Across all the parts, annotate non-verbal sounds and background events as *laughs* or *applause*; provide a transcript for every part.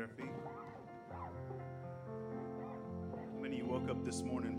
their feet. How many woke up this morning?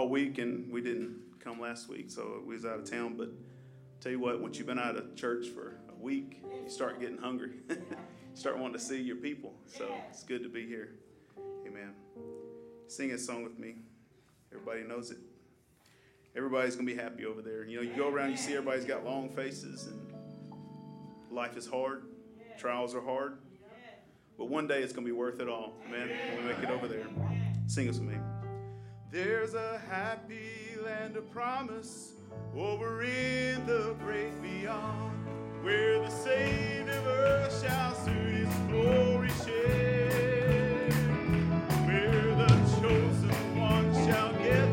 all week, and we didn't come last week, so we was out of town. But tell you what, once you've been out of church for a week, you start getting hungry. *laughs* you start wanting to see your people. So it's good to be here. Amen. Sing a song with me. Everybody knows it. Everybody's gonna be happy over there. You know, you go around, you see everybody's got long faces, and life is hard. Trials are hard. But one day it's gonna be worth it all. Amen. When we make it over there. Sing us with me. There's a happy land of promise over in the great beyond, where the saved of shall soon his glory share, where the chosen one shall get.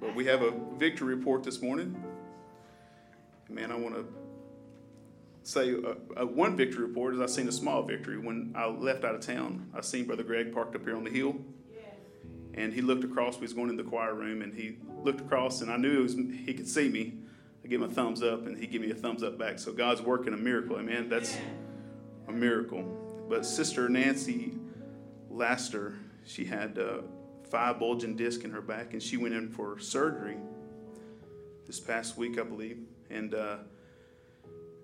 But we have a victory report this morning. Man, I want to say uh, uh, one victory report is I seen a small victory when I left out of town. I seen Brother Greg parked up here on the hill, and he looked across. We was going in the choir room, and he looked across, and I knew was, he could see me. I gave him a thumbs up, and he gave me a thumbs up back. So God's working a miracle, amen. That's a miracle. But Sister Nancy Laster, she had uh, five bulging discs in her back, and she went in for surgery this past week, I believe. And uh,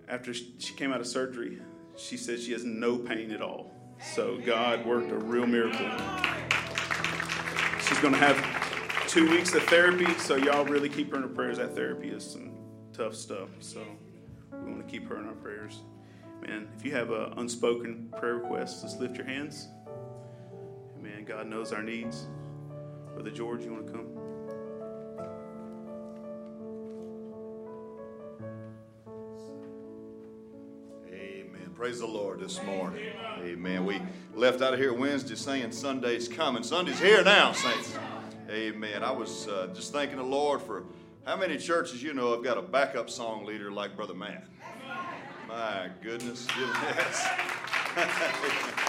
after she came out of surgery, she said she has no pain at all. So God worked a real miracle. She's going to have two weeks of therapy, so y'all really keep her in her prayers. That therapy is some tough stuff, so we want to keep her in our prayers. Man, if you have an unspoken prayer request, just lift your hands. Man, God knows our needs. Brother George, you want to come? Amen. Praise the Lord this morning. Amen. We left out of here Wednesday saying Sunday's coming. Sunday's here now, saints. Amen. I was uh, just thanking the Lord for how many churches you know have got a backup song leader like Brother Matt. My goodness. Yes.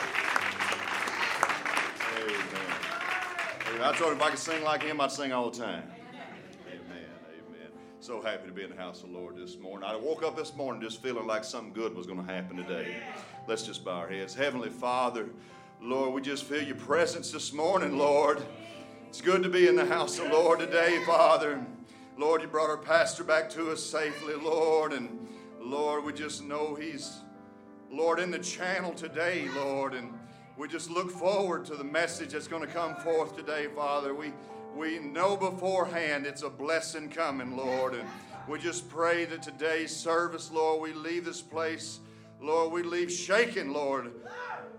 *laughs* I told him if I could sing like him, I'd sing all the time. Amen. Amen. So happy to be in the house of the Lord this morning. I woke up this morning just feeling like something good was going to happen today. Let's just bow our heads. Heavenly Father, Lord, we just feel your presence this morning, Lord. It's good to be in the house of the Lord today, Father. Lord, you brought our pastor back to us safely, Lord. And Lord, we just know he's, Lord, in the channel today, Lord. And we just look forward to the message that's going to come forth today, Father. We we know beforehand it's a blessing coming, Lord. And we just pray that today's service, Lord, we leave this place, Lord, we leave shaken, Lord.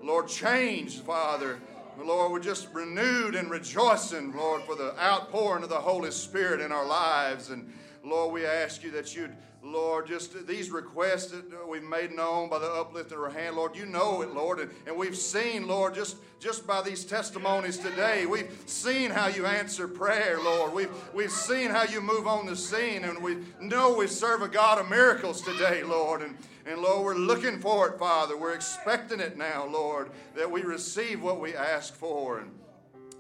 Lord, changed, Father. Lord, we're just renewed and rejoicing, Lord, for the outpouring of the Holy Spirit in our lives. And Lord, we ask you that you'd Lord, just these requests that uh, we've made known by the uplifting of our hand, Lord, you know it, Lord. And, and we've seen, Lord, just, just by these testimonies today, we've seen how you answer prayer, Lord. We've, we've seen how you move on the scene, and we know we serve a God of miracles today, Lord. And, and Lord, we're looking for it, Father. We're expecting it now, Lord, that we receive what we ask for. And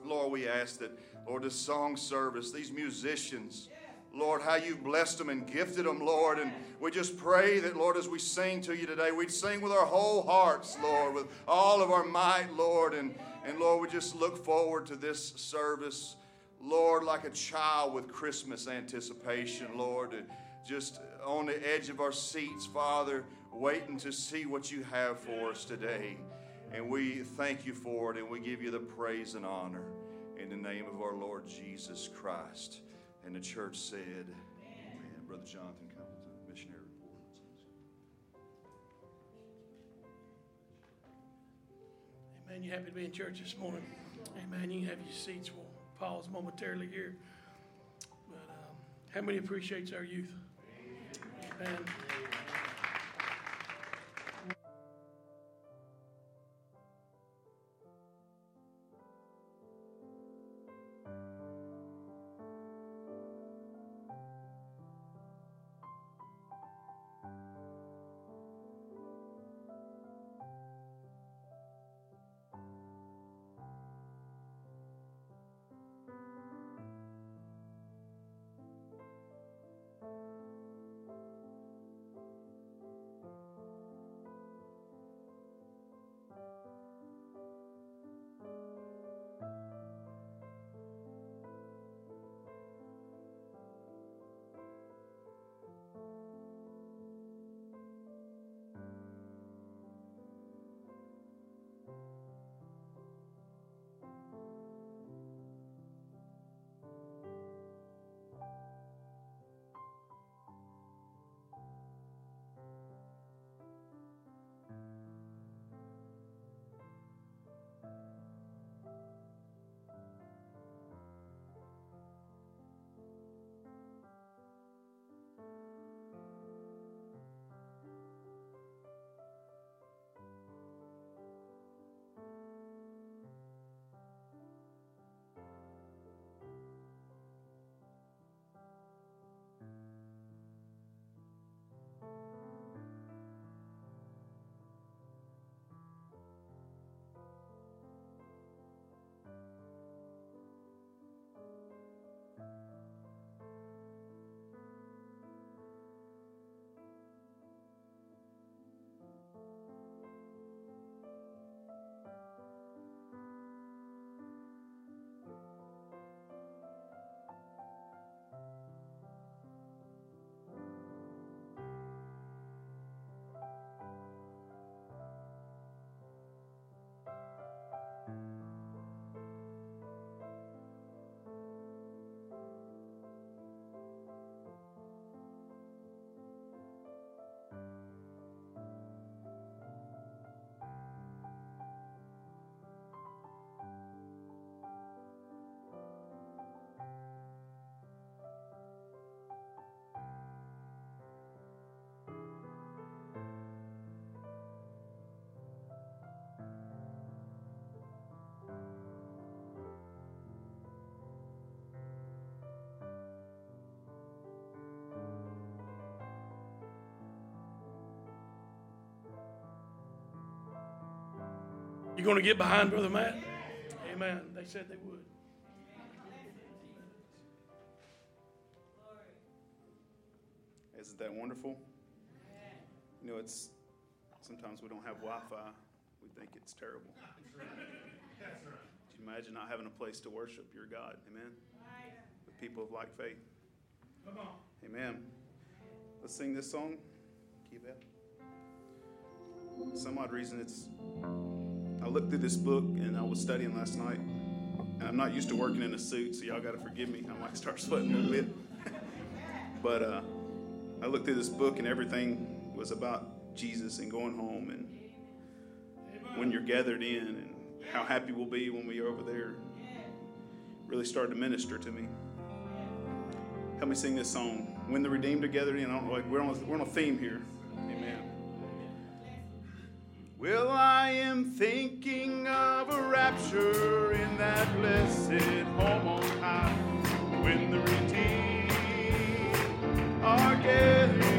Lord, we ask that, Lord, this song service, these musicians, Lord, how you blessed them and gifted them, Lord. And we just pray that, Lord, as we sing to you today, we'd sing with our whole hearts, Lord, with all of our might, Lord. And, and Lord, we just look forward to this service, Lord, like a child with Christmas anticipation, Lord. Just on the edge of our seats, Father, waiting to see what you have for us today. And we thank you for it, and we give you the praise and honor in the name of our Lord Jesus Christ. And the church said, Amen. Brother Jonathan, come with the missionary report. Amen. You happy to be in church this morning? Amen. You have your seats. We'll pause momentarily here. But um, how many appreciates our youth? Amen. You going to get behind Brother Matt? Amen. They said they would. Isn't that wonderful? You know, it's sometimes we don't have Wi-Fi. We think it's terrible. Can you imagine not having a place to worship your God? Amen. With people of like faith. Come on. Amen. Let's sing this song. Keep that. Some odd reason it's. I looked through this book and I was studying last night. And I'm not used to working in a suit, so y'all got to forgive me. I might start *laughs* sweating a little bit. *laughs* but uh, I looked through this book and everything was about Jesus and going home and when you're gathered in and how happy we'll be when we are over there. Really started to minister to me. Help me sing this song. When the redeemed are gathered in, I don't know, like we're on, we're on a theme here. Amen. Well, I am thinking of a rapture in that blessed home on high. When the redeemed are gathering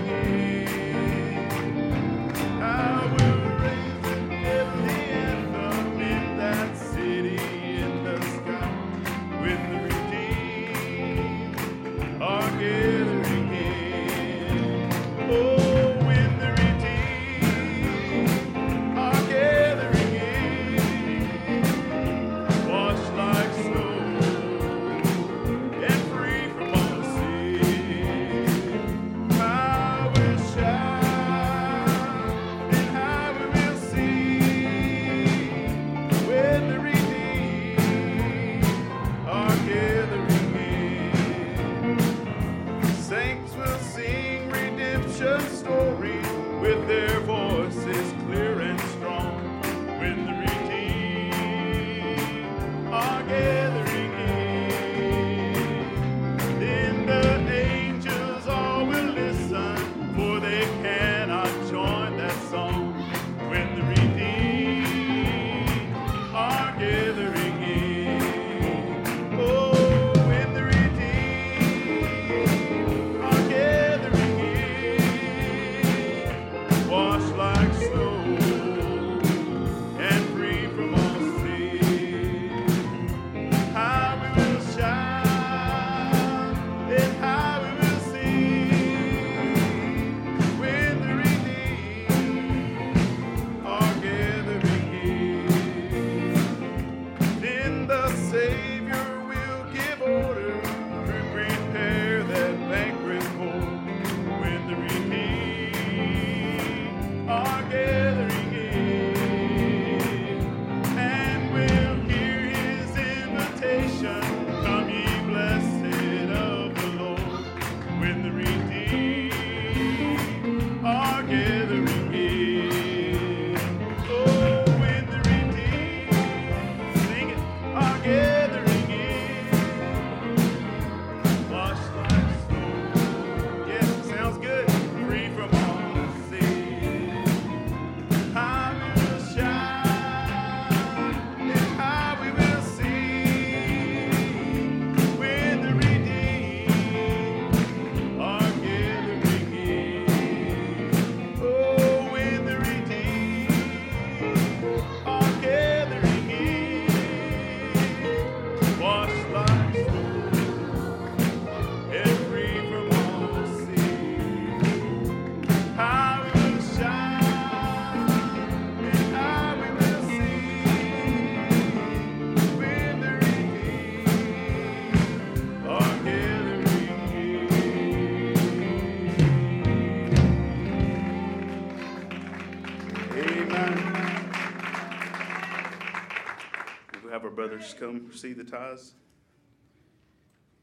come receive the tithes.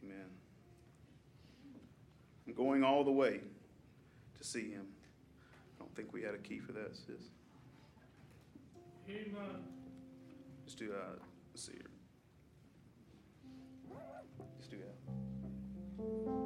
Amen. I'm going all the way to see him. I don't think we had a key for that, sis. Amen. Just do, uh, let's see here. Just do that.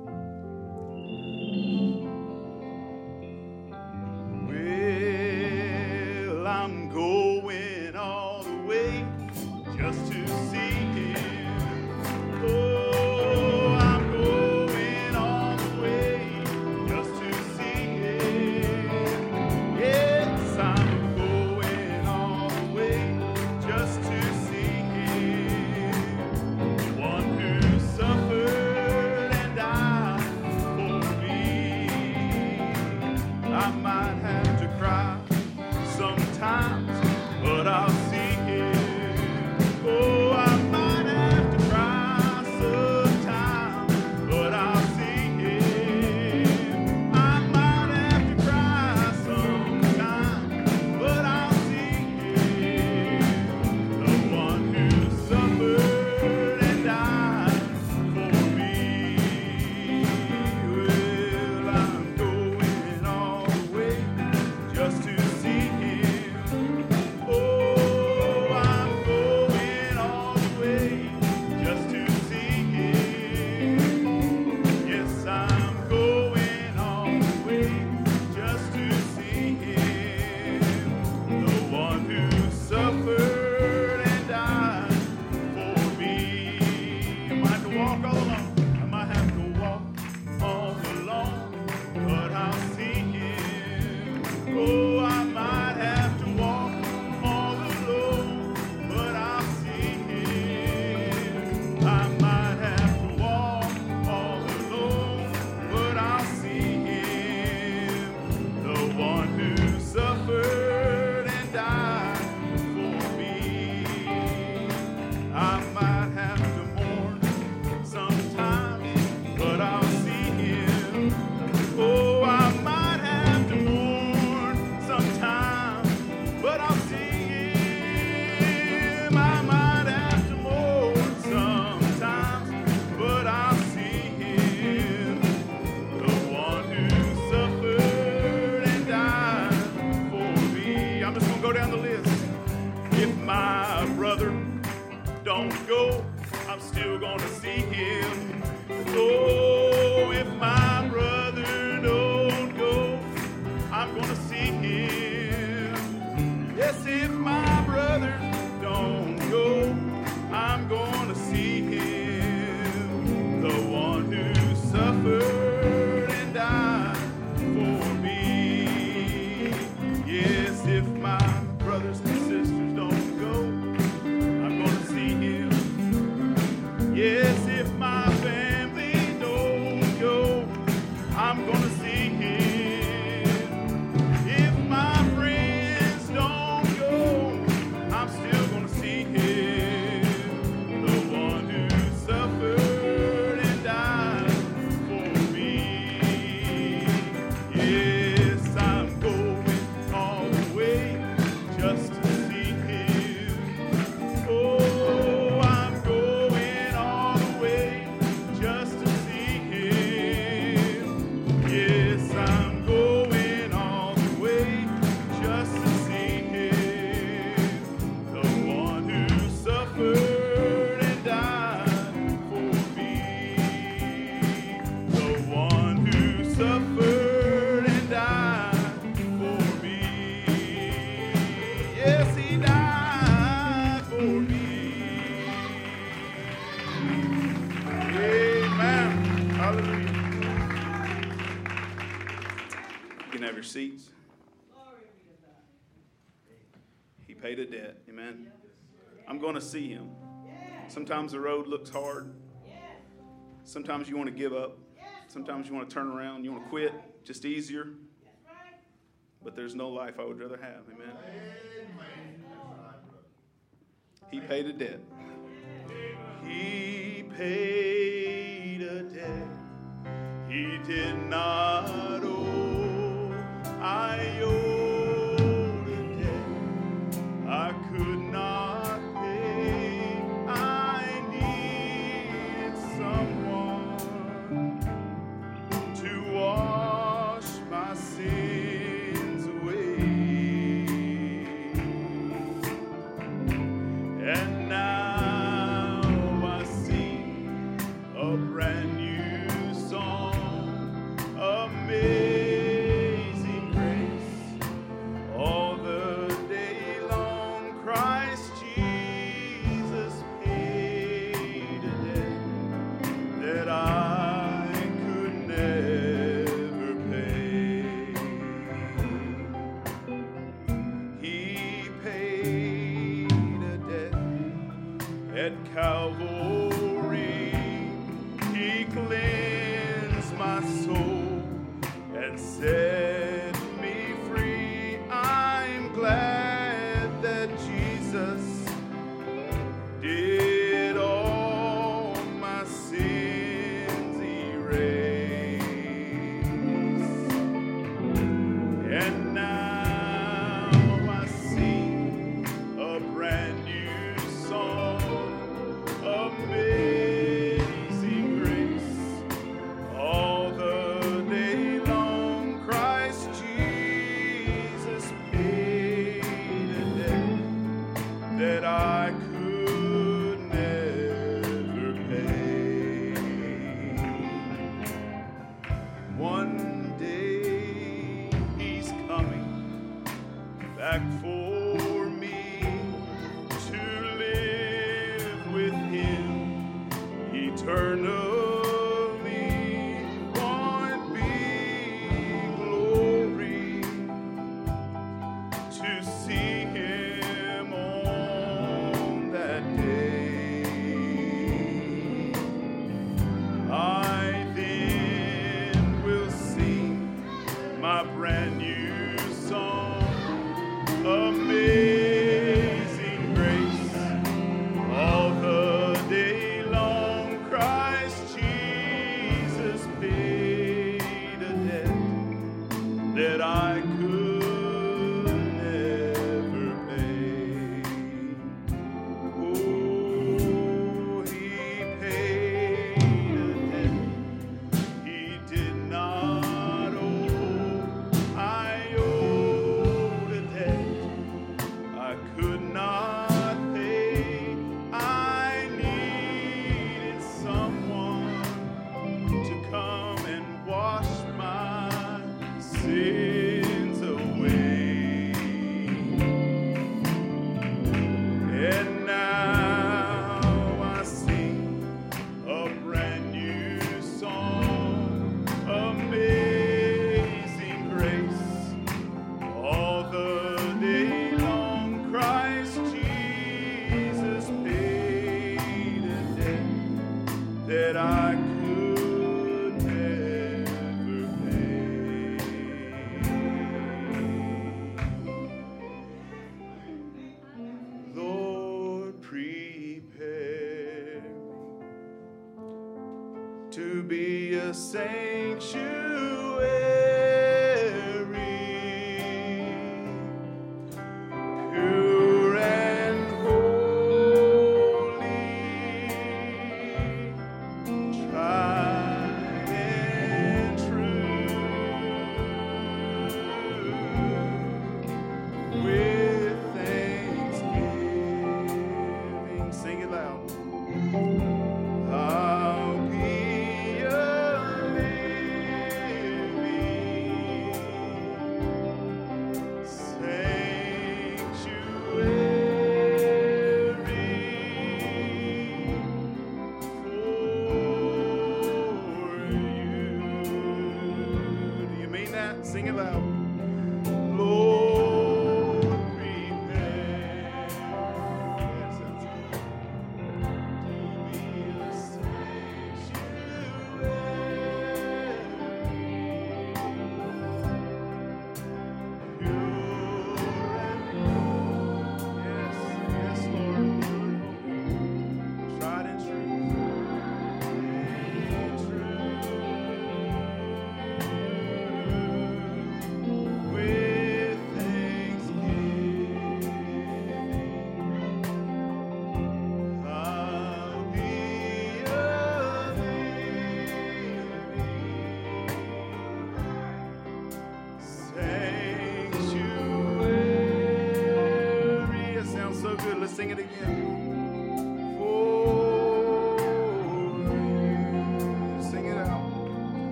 paid a debt. Amen. I'm going to see him. Sometimes the road looks hard. Sometimes you want to give up. Sometimes you want to turn around. You want to quit. Just easier. But there's no life I would rather have. Amen. He paid a debt. He paid a debt. He did not.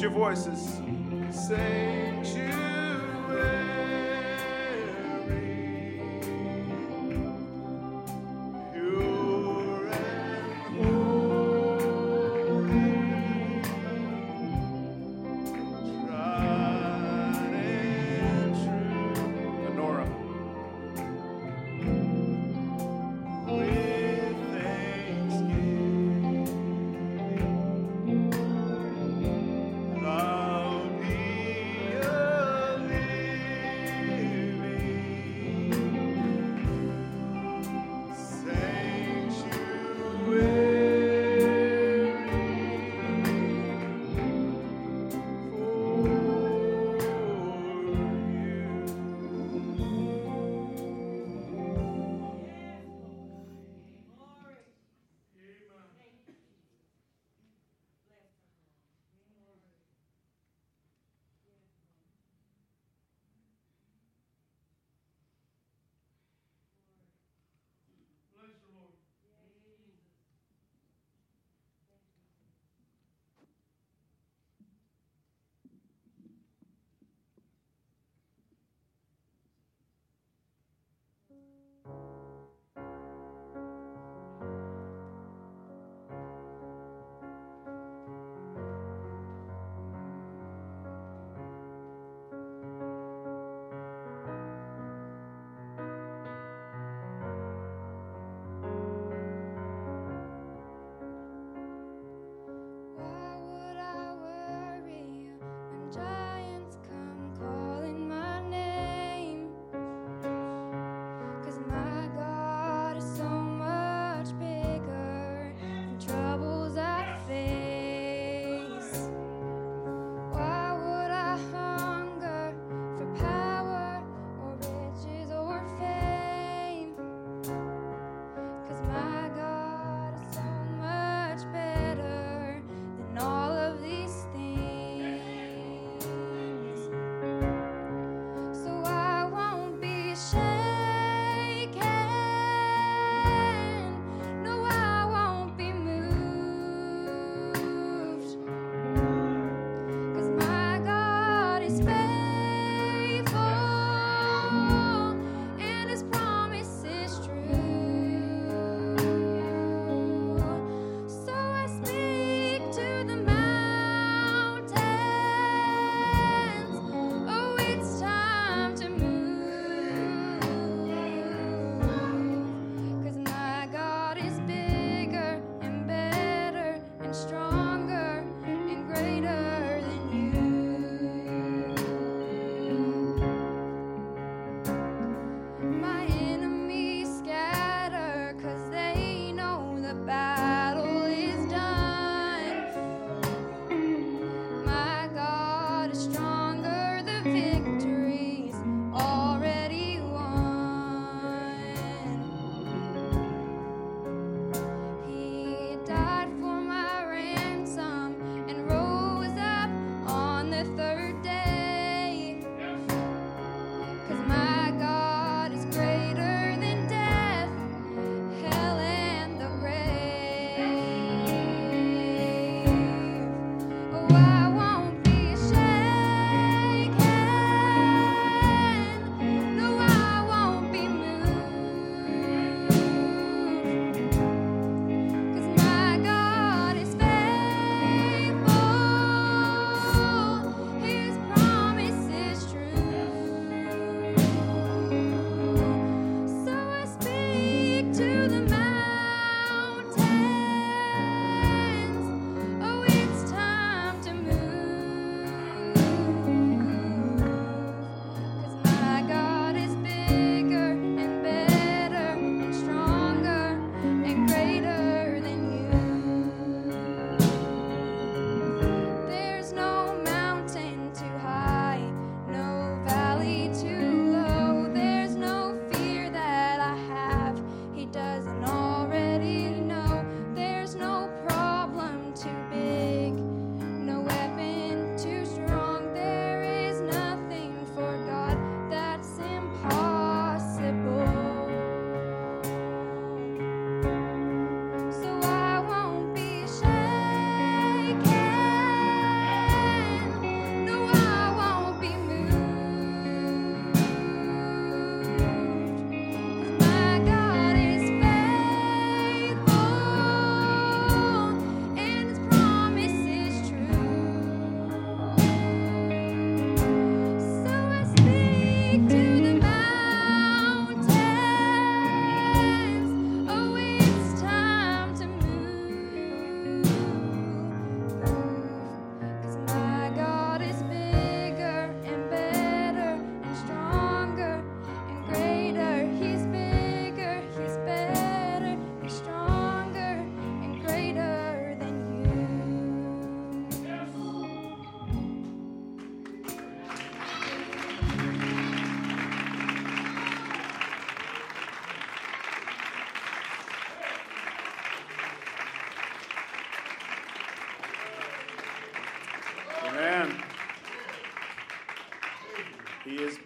Your voices. Sanctuary.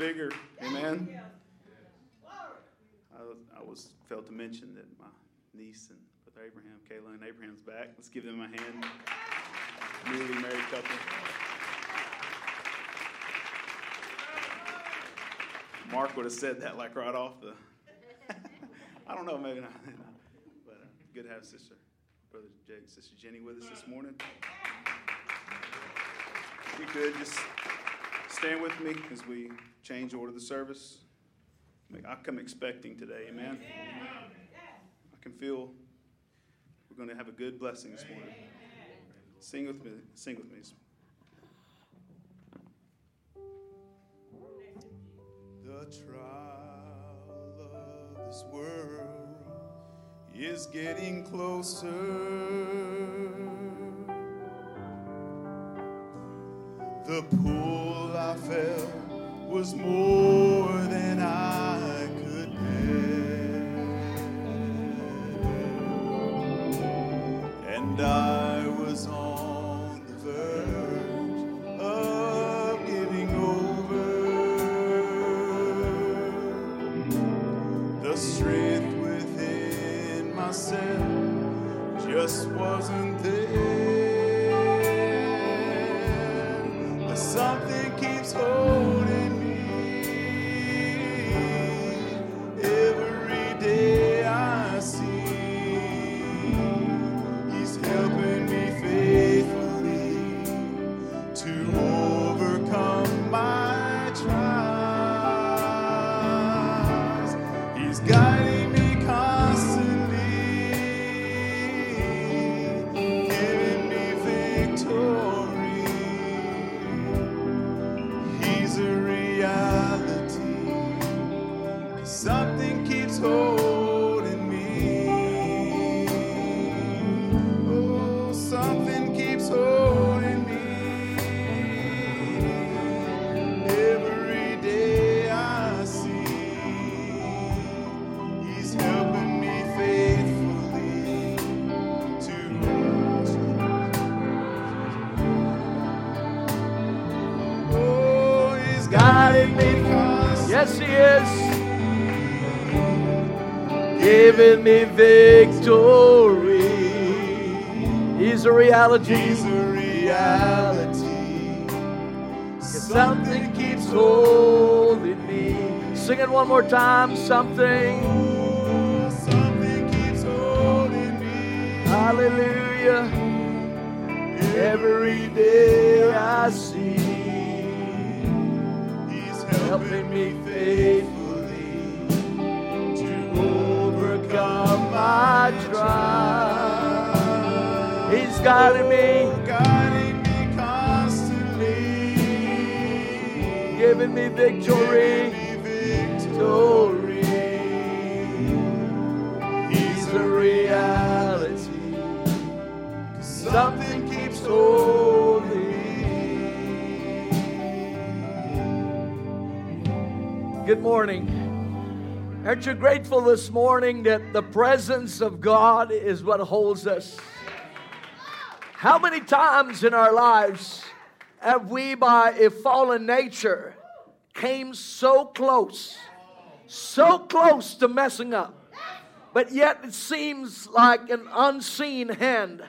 Bigger. Amen. I was, I was felt to mention that my niece and Brother Abraham, Kayla and Abraham's back. Let's give them a hand. Newly married couple. Mark would have said that like right off the. *laughs* I don't know, maybe not. *laughs* But uh, good to have Sister, Brother Jake, Sister Jenny with us this morning. You could just stand with me as we change order the service. I come expecting today, amen. I can feel we're going to have a good blessing this morning. Sing with me. Sing with me. The trial of this world is getting closer. The pull I felt was more than I could bear. And I was on the verge of giving over. The strength within myself just wasn't there. Something keeps holding me victory. He's a reality. He's a reality. Something keeps holding me. Sing it one more time. Something. Something keeps holding me. Hallelujah. Every day I see. He's Helping me faithfully overcome my trial. He's guiding me, guiding me constantly, giving me victory. giving me victory. He's a reality. Something keeps holding. Good morning. Aren't you grateful this morning that the presence of God is what holds us? How many times in our lives have we, by a fallen nature, came so close, so close to messing up? But yet it seems like an unseen hand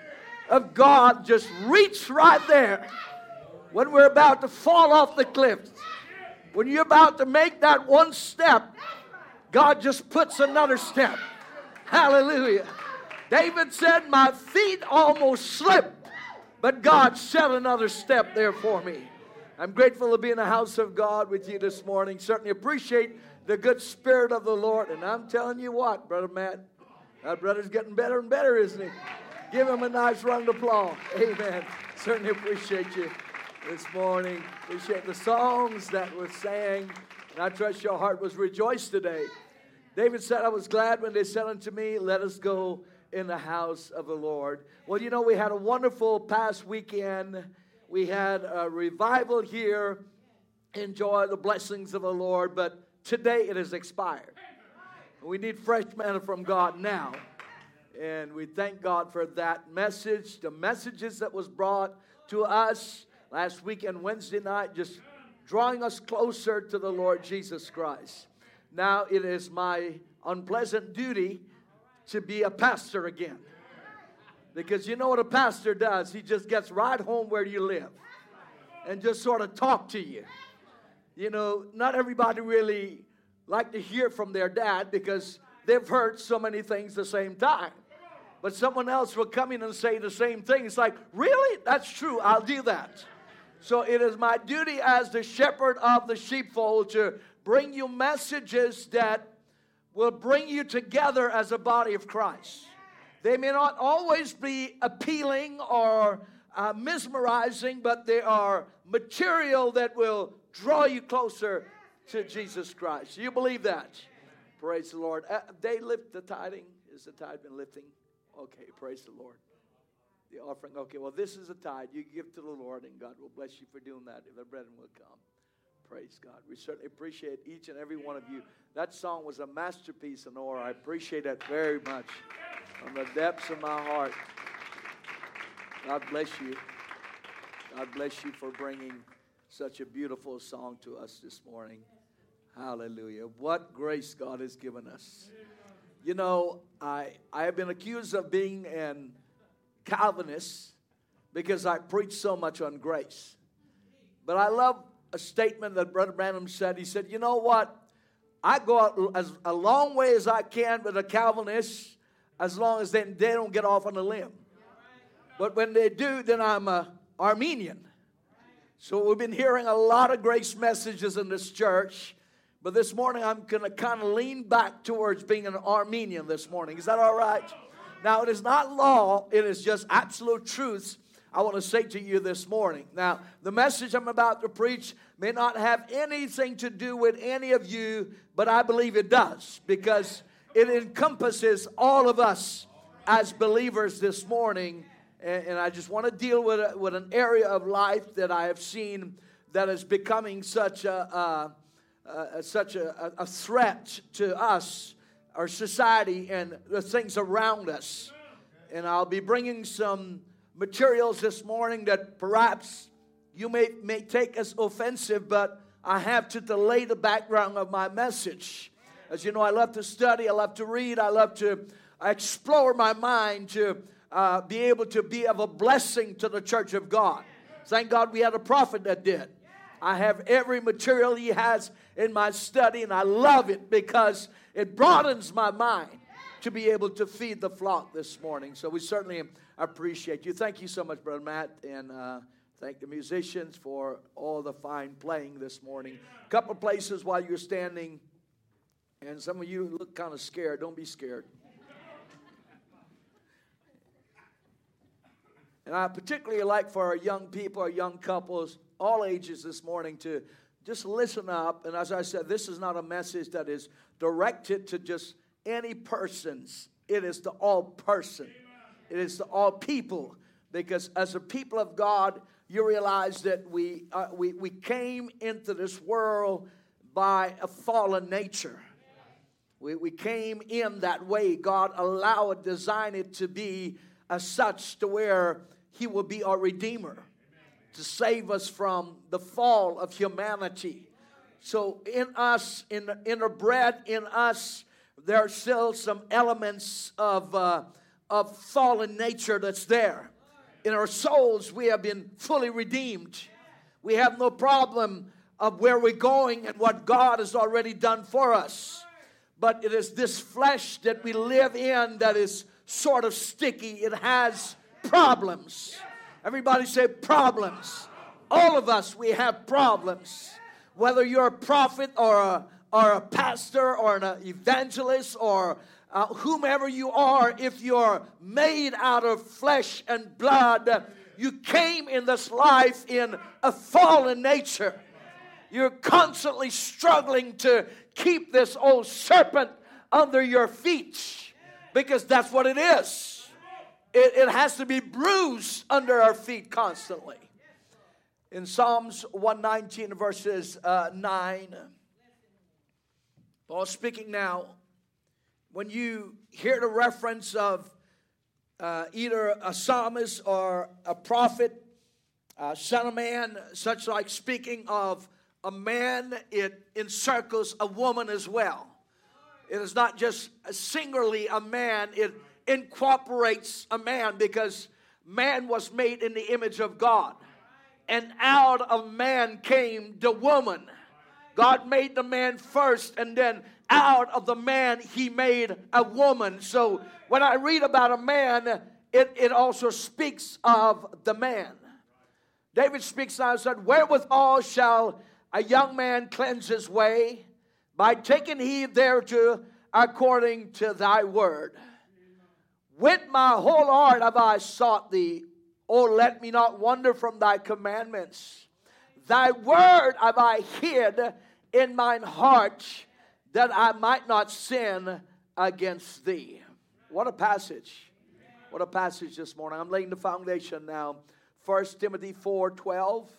of God just reached right there when we're about to fall off the cliff. When you're about to make that one step, God just puts another step. Hallelujah. David said, My feet almost slipped, but God set another step there for me. I'm grateful to be in the house of God with you this morning. Certainly appreciate the good spirit of the Lord. And I'm telling you what, Brother Matt, that brother's getting better and better, isn't he? Give him a nice round of applause. Amen. Certainly appreciate you this morning. Appreciate the songs that were sang. And I trust your heart was rejoiced today. David said, I was glad when they said unto me, Let us go in the house of the Lord. Well, you know, we had a wonderful past weekend. We had a revival here. Enjoy the blessings of the Lord, but today it has expired. We need fresh manna from God now. And we thank God for that message, the messages that was brought to us last weekend, Wednesday night, just drawing us closer to the Lord Jesus Christ. Now it is my unpleasant duty to be a pastor again. Because you know what a pastor does? He just gets right home where you live and just sort of talk to you. You know, not everybody really like to hear from their dad because they've heard so many things the same time. But someone else will come in and say the same thing. It's like, really? That's true. I'll do that. So it is my duty as the shepherd of the sheepfold to bring you messages that will bring you together as a body of Christ. They may not always be appealing or uh, mesmerizing, but they are material that will draw you closer to Jesus Christ. You believe that? Praise the Lord. Uh, they lift the tithing. Is the tithe been lifting? Okay, praise the Lord. The offering. Okay, well, this is a tithe. You give to the Lord, and God will bless you for doing that if the brethren will come. Praise God. We certainly appreciate each and every one of you. That song was a masterpiece, Honora. I appreciate that very much from the depths of my heart. God bless you. God bless you for bringing such a beautiful song to us this morning. Hallelujah. What grace God has given us. You know, I, I have been accused of being an Calvinist because I preach so much on grace. But I love a statement that Brother Branham said. He said, You know what? I go out as a long way as I can with a Calvinist as long as they, they don't get off on a limb. But when they do, then I'm a Arminian. So we've been hearing a lot of grace messages in this church. But this morning I'm going to kind of lean back towards being an Arminian this morning. Is that all right? Now, it is not law, it is just absolute truths I want to say to you this morning. Now, the message I'm about to preach may not have anything to do with any of you, but I believe it does because it encompasses all of us as believers this morning. And, I just want to deal with, a, with an area of life that I have seen that is becoming such a, such a, a threat to us, our society, and the things around us. And I'll be bringing some materials this morning that perhaps you may, may take as offensive, but I have to delay the background of my message. As you know, I love to study, I love to read, I love to explore my mind to uh, be able to be of a blessing to the church of God. Thank God we had a prophet that did. I have every material he has in my study, and I love it because it broadens my mind to be able to feed the flock this morning. So we certainly appreciate you. Thank you so much, Brother Matt, and uh, thank the musicians for all the fine playing this morning. A couple places while you're standing, and some of you look kind of scared. Don't be scared. And I particularly like for our young people, our young couples, all ages this morning to just listen up. And as I said, this is not a message that is directed to just any persons, it is to all person. It is to all people. Because as a people of God, you realize that we, uh, we, we came into this world by a fallen nature. We, we came in that way. God allowed, designed it to be as such to where He will be our Redeemer to save us from the fall of humanity. So in us, in interbred in us, there are still some elements of uh, of fallen nature that's there. In our souls, we have been fully redeemed. We have no problem of where we're going and what God has already done for us. But it is this flesh that we live in that is sort of sticky. It has problems. Everybody say problems. All of us, we have problems. Whether you're a prophet or a, or a pastor or an evangelist or uh, whomever you are, if you're made out of flesh and blood, you came in this life in a fallen nature. You're constantly struggling to keep this old serpent under your feet because that's what it is. It, it has to be bruised under our feet constantly. In Psalms 119, verses uh, 9, Paul speaking now when you hear the reference of uh, either a psalmist or a prophet, uh, son of man, such like speaking of a man, it encircles a woman as well. It is not just singularly a man, it incorporates a man because man was made in the image of God. And out of man came the woman. God made the man first, and then out of the man, he made a woman. So when I read about a man, it, it also speaks of the man. David speaks now and said, Wherewithal shall a young man cleanse his way? By taking heed thereto according to thy word. With my whole heart have I sought thee. Oh, let me not wander from thy commandments. Thy word have I hid in mine heart that I might not sin against thee. What a passage. What a passage this morning. I'm laying the foundation now. 1 Timothy 4 12.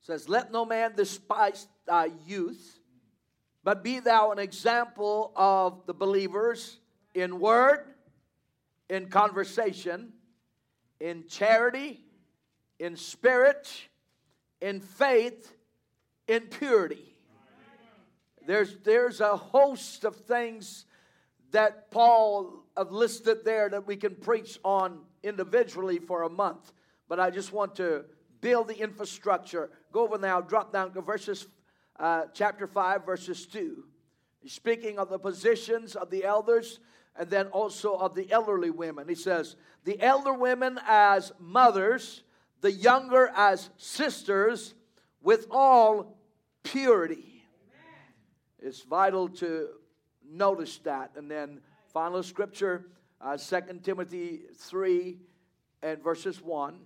says, Let no man despise thy youth, but be thou an example of the believers in word, in conversation, in charity, in spirit, in faith, in purity. There's, there's a host of things that Paul have listed there that we can preach on individually for a month. But I just want to build the infrastructure. Go over now, drop down to verses, uh, chapter 5, verses 2. Speaking of the positions of the elders and then also of the elderly women. He says, The elder women as mothers, the younger as sisters, with all purity. It's vital to notice that. And then, final scripture, uh, 2 Timothy 3 and verses 1.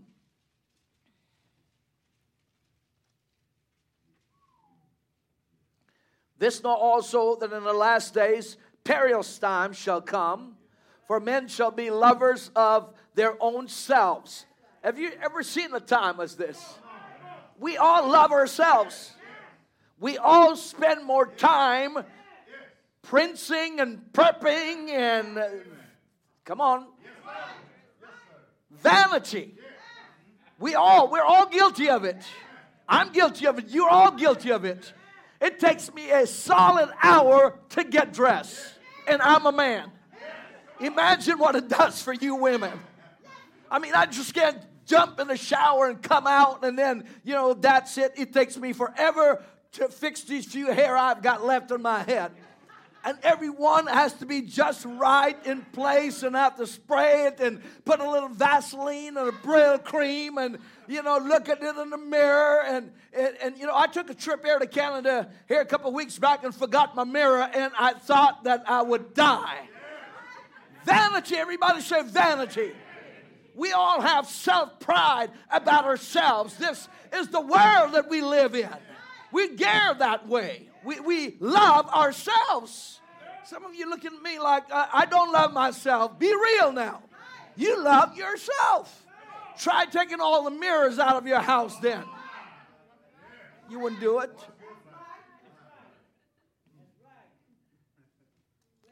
This know also that in the last days perilous times shall come, for men shall be lovers of their own selves. Have you ever seen a time as this? We all love ourselves. We all spend more time princing and prepping and, uh, come on, vanity. We all, we're all guilty of it. I'm guilty of it. You're all guilty of it. It takes me a solid hour to get dressed, and I'm a man. Imagine what it does for you women. I mean, I just can't jump in the shower and come out, and then, you know, that's it. It takes me forever to fix these few hair I've got left on my head and everyone has to be just right in place and have to spray it and put a little Vaseline and a Brylcreem and you know look at it in the mirror and, and and you know I took a trip here to Canada here a couple weeks back and forgot my mirror and I thought that I would die. Vanity, everybody say vanity. We all have self pride about ourselves. This is the world that we live in. We gear that way. We, we love ourselves. Some of you looking at me like, I, I don't love myself. Be real now. You love yourself. Try taking all the mirrors out of your house then. You wouldn't do it.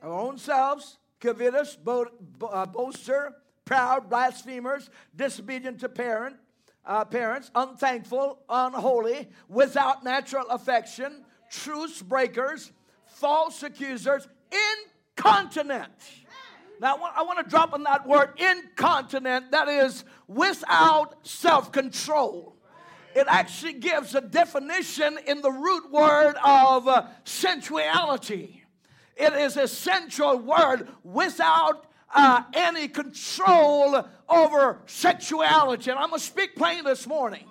Our own selves, covetous, bo- bo- uh, boaster, proud, blasphemers, disobedient to parent, uh, parents, unthankful, unholy, without natural affection, truce breakers, false accusers, incontinent. Now, I want to drop on that word incontinent, that is without self control. It actually gives a definition in the root word of uh, sensuality. It is a sensual word without uh, any control over sexuality. And I'm going to speak plain this morning.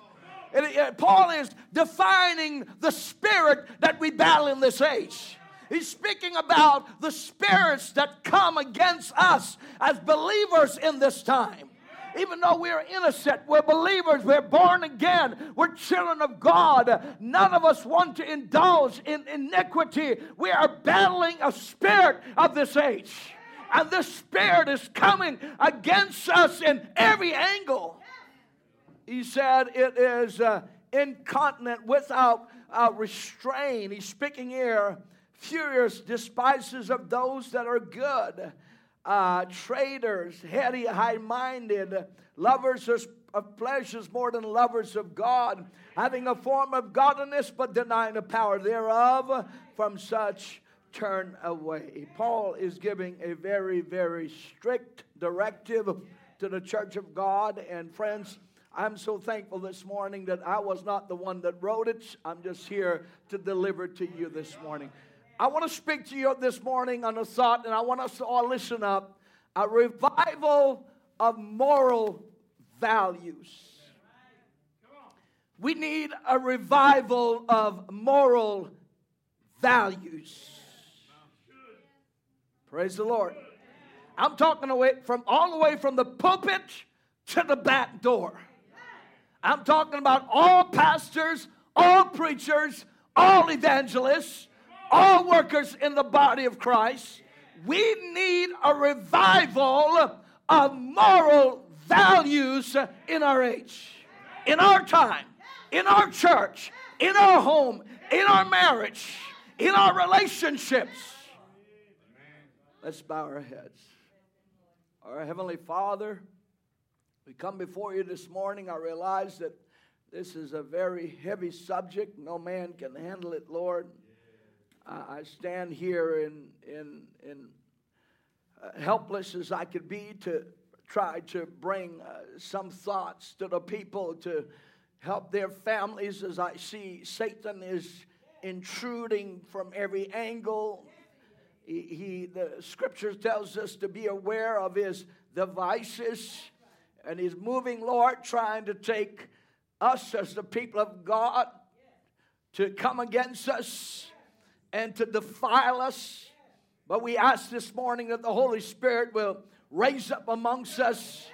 It, uh, Paul is defining the spirit that we battle in this age. He's speaking about the spirits that come against us as believers in this time. Even though we are innocent, we're believers, we're born again, we're children of God. None of us want to indulge in iniquity. We are battling a spirit of this age. And this spirit is coming against us in every angle. He said it is uh, incontinent without uh, restraint. He's speaking here furious despisers of those that are good, uh, traitors, heady, high minded, lovers of pleasures more than lovers of God, having a form of godliness but denying the power thereof. From such turn away. Paul is giving a very, very strict directive to the church of God. And friends, I'm so thankful this morning that I was not the one that wrote it. I'm just here to deliver to you this morning. I want to speak to you this morning on a thought, and I want us to all listen up. A revival of moral values. We need a revival of moral values. Praise the Lord. I'm talking away from all the way from the pulpit to the back door. I'm talking about all pastors, all preachers, all evangelists, all workers in the body of Christ. We need a revival of moral values in our age, in our time, in our church, in our home, in our marriage, in our relationships. Let's bow our heads. Our Heavenly Father, we come before you this morning. I realize that this is a very heavy subject. No man can handle it, Lord. I stand here in, in, in uh, helpless as I could be to try to bring uh, some thoughts to the people to help their families as I see Satan is intruding from every angle. He, he the scripture tells us to be aware of his devices and he's moving, Lord, trying to take us as the people of God to come against us and to defile us. But we ask this morning that the Holy Spirit will raise up amongst us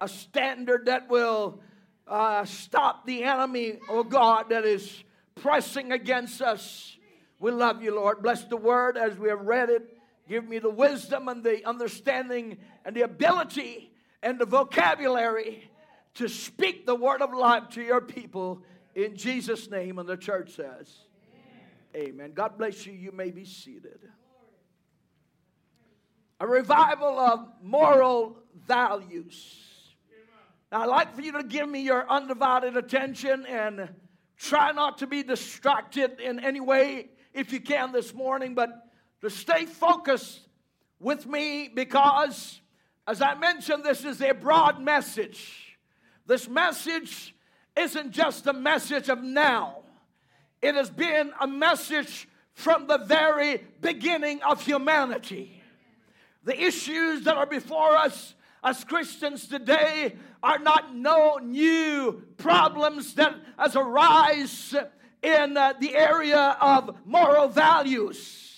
a standard that will uh, stop the enemy, oh God, that is pressing against us. We love you, Lord. Bless the word as we have read it. Give me the wisdom and the understanding and the ability and the vocabulary to speak the word of life to your people in Jesus' name. And the church says, Amen. Amen. God bless you. You may be seated. A revival of moral values. Now, I'd like for you to give me your undivided attention and try not to be distracted in any way if you can this morning, but to stay focused with me because, as I mentioned, this is a broad message. This message isn't just a message of now, it has been a message from the very beginning of humanity. The issues that are before us as Christians today are not no new problems that has arise in uh, the area of moral values.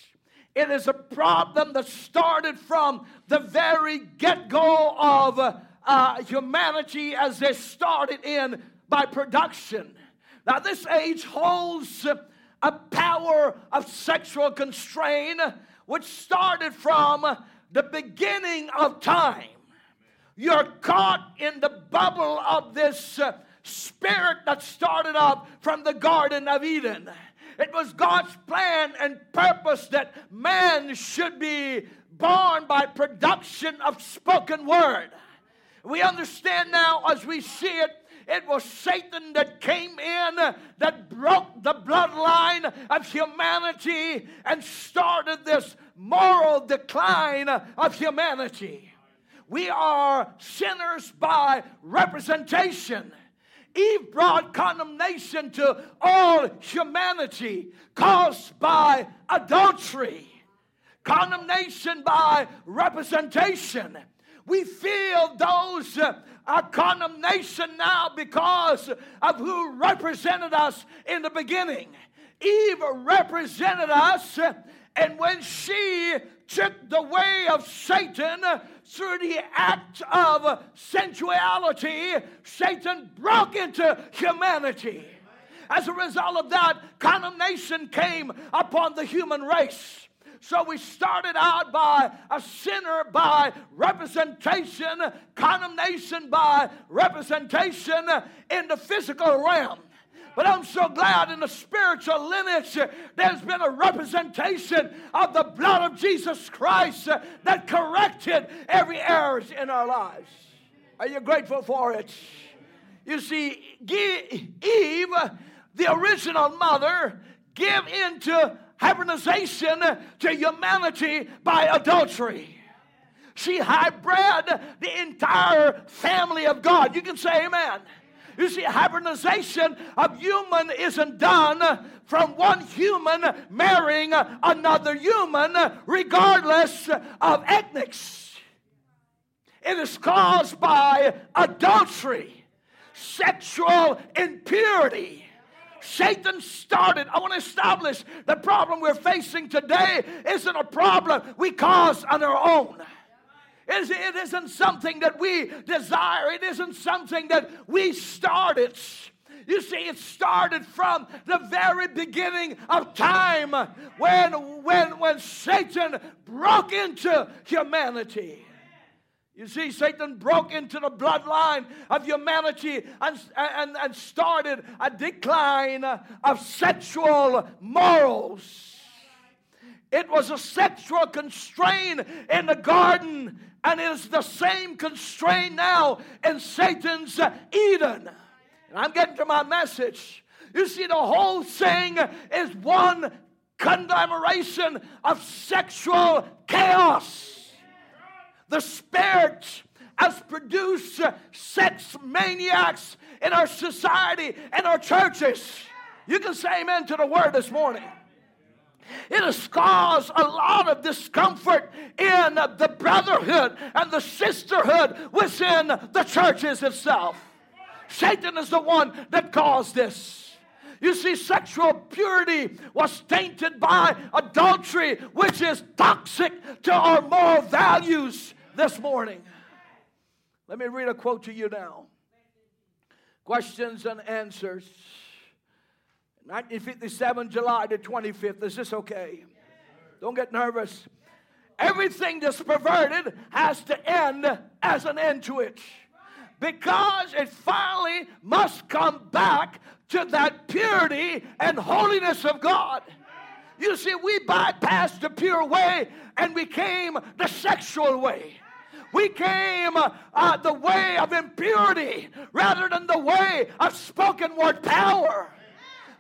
It is a problem that started from the very get go of uh, humanity as they started in by production. Now, this age holds a power of sexual constraint which started from the beginning of time. You're caught in the bubble of this uh, spirit that started up from the Garden of Eden. It was God's plan and purpose that man should be born by production of spoken word. We understand now as we see it it was Satan that came in that broke the bloodline of humanity and started this moral decline of humanity. We are sinners by representation. Eve brought condemnation to all humanity caused by adultery, condemnation by representation. We feel those uh, condemnation now because of who represented us in the beginning. Eve represented us, and when she took the way of Satan through the act of sensuality, Satan broke into humanity. As a result of that, condemnation came upon the human race. So we started out by a sinner by representation, condemnation by representation in the physical realm. But I'm so glad in the spiritual lineage there's been a representation of the blood of Jesus Christ that corrected every error in our lives. Are you grateful for it? You see, Eve, the original mother, gave into hybridization to humanity by adultery. She hybrid the entire family of God. You can say amen. You see, hybridization of human isn't done from one human marrying another human, regardless of ethnics. It is caused by adultery, sexual impurity. Satan started. I want to establish the problem we're facing today isn't a problem we cause on our own. It isn't something that we desire, it isn't something that we started. You see, it started from the very beginning of time when, when, when Satan broke into humanity. You see, Satan broke into the bloodline of humanity and, and, and started a decline of sexual morals. It was a sexual constraint in the garden and it is the same constraint now in Satan's Eden. And I'm getting to my message. You see, the whole thing is one conglomeration of sexual chaos. The Spirit has produced sex maniacs in our society and our churches. You can say amen to the word this morning. It has caused a lot of discomfort in the brotherhood and the sisterhood within the churches itself. Satan is the one that caused this. You see, sexual purity was tainted by adultery, which is toxic to our moral values this morning. Let me read a quote to you now. Questions and answers. 1957, July the 25th. Is this okay? Don't get nervous. Everything that's perverted has to end as an end to it. Because it finally must come back to that purity and holiness of God. You see, we bypassed the pure way and became the sexual way. We came uh, the way of impurity rather than the way of spoken word power.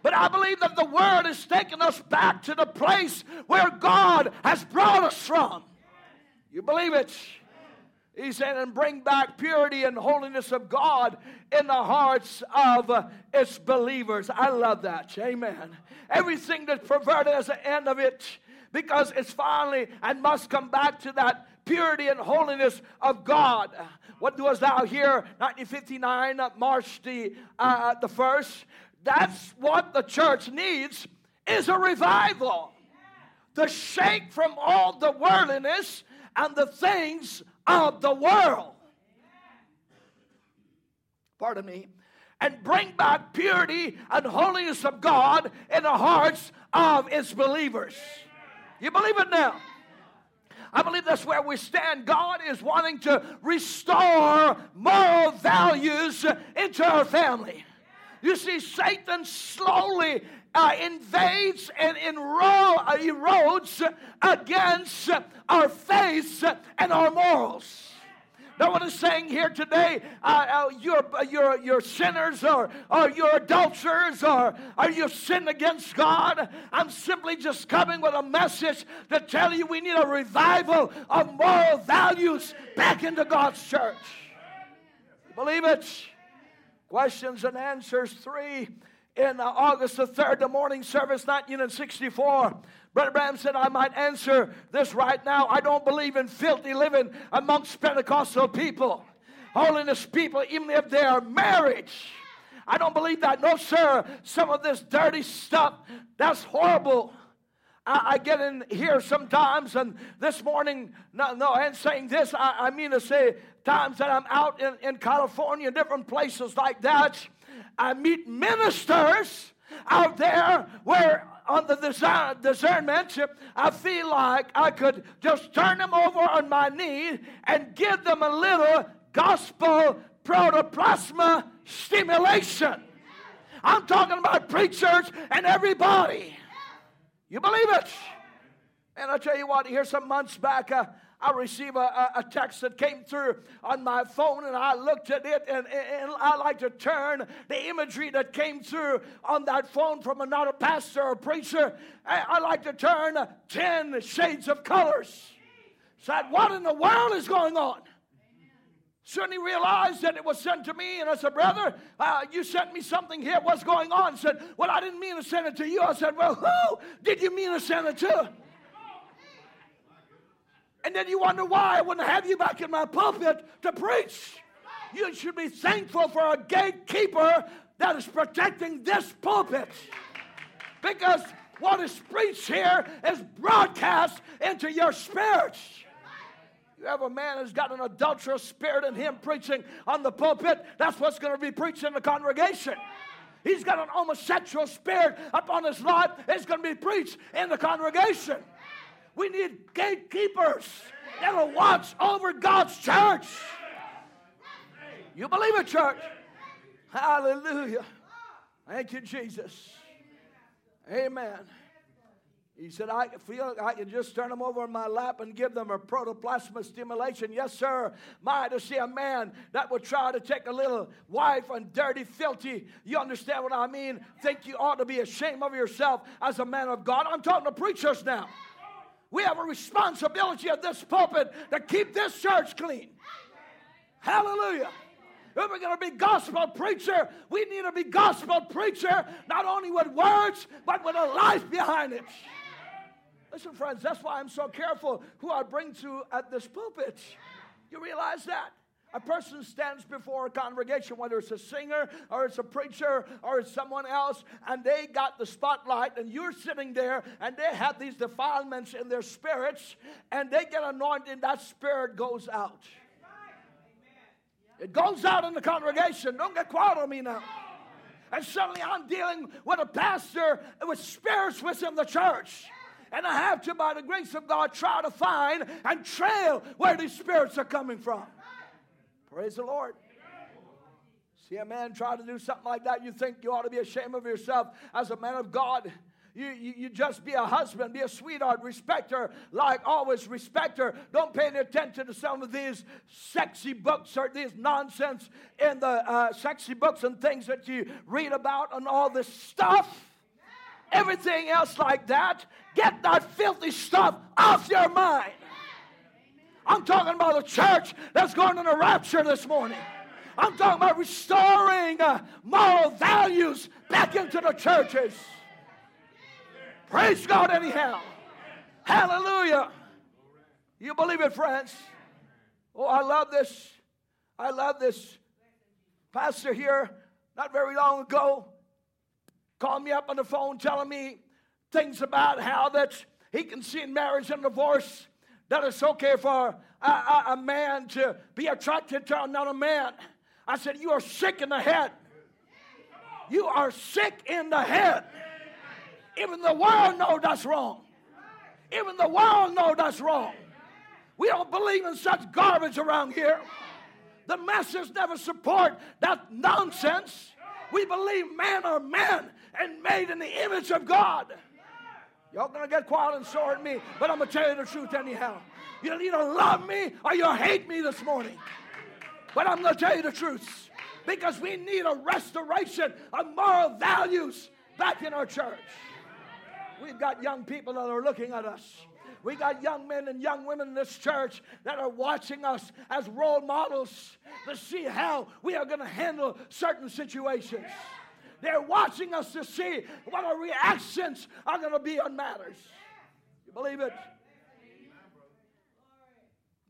But I believe that the Word has taken us back to the place where God has brought us from. You believe it? He said, and bring back purity and holiness of God in the hearts of uh, its believers. I love that. Amen. Everything that's perverted as the end of it, because it's finally and must come back to that purity and holiness of God. What was thou here? 1959, uh, March the uh, the first. That's what the church needs is a revival. To shake from all the worldliness and the things of the world. Pardon me. And bring back purity and holiness of God in the hearts of its believers. You believe it now? I believe that's where we stand. God is wanting to restore moral values into our family. You see, Satan slowly uh, invades and enro- uh, erodes against our faith and our morals. No one is saying here today, uh, uh, you're, you're, you're sinners or, or you're adulterers or, or you sin against God. I'm simply just coming with a message to tell you we need a revival of moral values back into God's church. believe it? Questions and answers 3 in uh, August the 3rd, the morning service, 1964. Brother Branham said, I might answer this right now. I don't believe in filthy living amongst Pentecostal people, holiness people, even if they are married. I don't believe that. No, sir. Some of this dirty stuff, that's horrible. I, I get in here sometimes, and this morning, no, no, and saying this, I, I mean to say times that I'm out in, in California, different places like that, I meet ministers out there where on the discernment, I feel like I could just turn them over on my knee and give them a little gospel protoplasma stimulation. I'm talking about preachers and everybody. You believe it? And I tell you what, here some months back, uh, I received a, a, text that came through on my phone, and I looked at it, and, and I like to turn the imagery that came through on that phone from another pastor or preacher. I, like to turn 10 shades of colors. Said, What in the world is going on? He realized that it was sent to me, and I said, Brother, uh, you sent me something here. What's going on? He said, Well, I didn't mean to send it to you. I said, Well, who did you mean to send it to? And then you wonder why I wouldn't have you back in my pulpit to preach. You should be thankful for a gatekeeper that is protecting this pulpit. Because what is preached here is broadcast into your spirits. You have a man who's got an adulterous spirit in him preaching on the pulpit, that's what's going to be preached in the congregation. He's got an homosexual spirit upon his life, it's going to be preached in the congregation. We need gatekeepers that'll watch over God's church. You believe it, church? Hallelujah. Thank you, Jesus. Amen. He said, I feel I can just turn them over in my lap and give them a protoplasma stimulation. Yes, sir. My, to see a man that would try to take a little wife and dirty, filthy, you understand what I mean? Think you ought to be ashamed of yourself as a man of God. I'm talking to preachers now. We have a responsibility at this pulpit to keep this church clean. Hallelujah. If we're going to be gospel preacher, we need to be gospel preacher not only with words, but with a life behind it. Listen, friends, that's why I'm so careful who I bring to at this pulpit. You realize that? A person stands before a congregation, whether it's a singer or it's a preacher or it's someone else, and they got the spotlight, and you're sitting there, and they have these defilements in their spirits, and they get anointed, and that spirit goes out. It goes out in the congregation. Don't get quiet on me now. And suddenly I'm dealing with a pastor with spirits within the church. And I have to, by the grace of God, try to find and trail where these spirits are coming from. Praise the Lord. See a man try to do something like that, you think you ought to be ashamed of yourself as a man of God. You, you, you, just be a husband, be a sweetheart, respect her, like always, respect her. Don't pay any attention to some of these sexy books or these nonsense in the uh, sexy books and things that you read about and all this stuff. Everything else like that, get that filthy stuff off your mind. I'm talking about a church that's going in a rapture this morning. I'm talking about restoring uh, moral values back into the churches. Praise God, anyhow. Hallelujah. You believe it, friends? Oh, I love this. I love this. Pastor here, not very long ago, called me up on the phone telling me things about how that he can see in marriage and divorce that it's okay for a, a, a man to be attracted to another man. I said, You are sick in the head. You are sick in the head. Even the world know that's wrong. Even the world know that's wrong. We don't believe in such garbage around here. The masses never support that nonsense. We believe men are men and made in the image of God. Y'all gonna get quiet and sore at me, but I'm gonna tell you the truth anyhow. You either love me or you'll hate me this morning. But I'm gonna tell you the truth. Because we need a restoration of moral values back in our church. We've got young people that are looking at us. We got young men and young women in this church that are watching us as role models to see how we are going to handle certain situations. They're watching us to see what our reactions are going to be on matters. You believe it?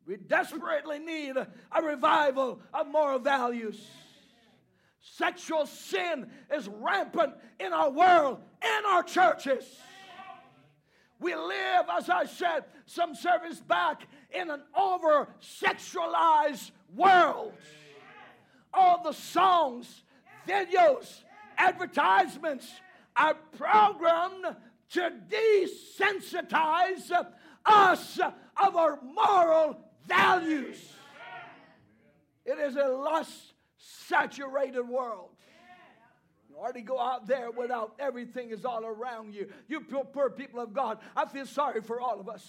We desperately need a revival of moral values. Sexual sin is rampant in our world, in our churches. We live, as I said some service back, in an over sexualized world. All the songs, videos, advertisements are programmed to desensitize us of our moral values. It is a lust saturated world. or to go out there without everything is all around you. You poor, poor people of God, I feel sorry for all of us.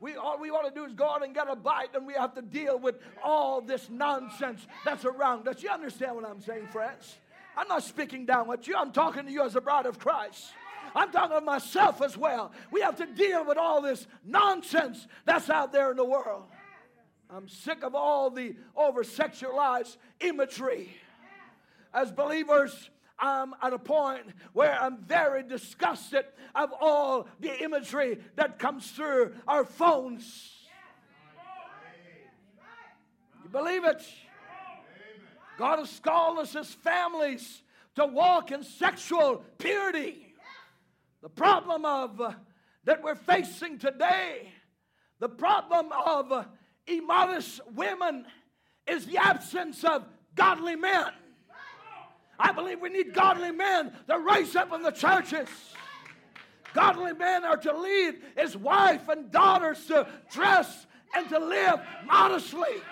We, all we want to do is go out and get a bite, and we have to deal with all this nonsense that's around us. You understand what I'm saying, friends? I'm not speaking down with you, I'm talking to you as a bride of Christ. I'm talking to myself as well. We have to deal with all this nonsense that's out there in the world. I'm sick of all the over sexualized imagery. As believers, I'm at a point where I'm very disgusted of all the imagery that comes through our phones. You believe it? God has called us as families to walk in sexual purity. The problem of uh, that we're facing today, the problem of uh, immodest women is the absence of godly men. I believe we need godly men to rise up in the churches. Godly men are to lead his wife and daughters to dress and to live modestly.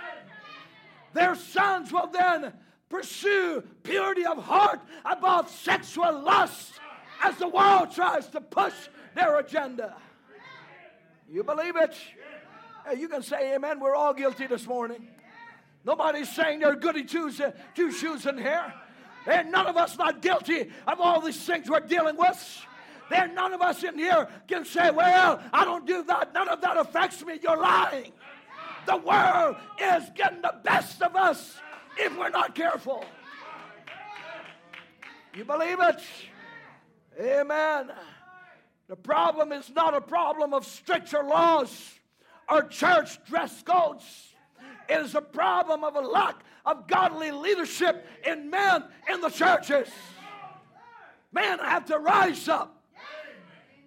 Their sons will then pursue purity of heart above sexual lust as the world tries to push their agenda. You believe it? You can say amen. We're all guilty this morning. Nobody's saying they're goody uh, two shoes in here. And none of us not guilty of all these things we're dealing with. There, none of us in here can say, Well, I don't do that. None of that affects me. You're lying. The world is getting the best of us if we're not careful. You believe it? Amen. The problem is not a problem of stricter laws or church dress codes. It is a problem of a lack of godly leadership in men in the churches. Men have to rise up.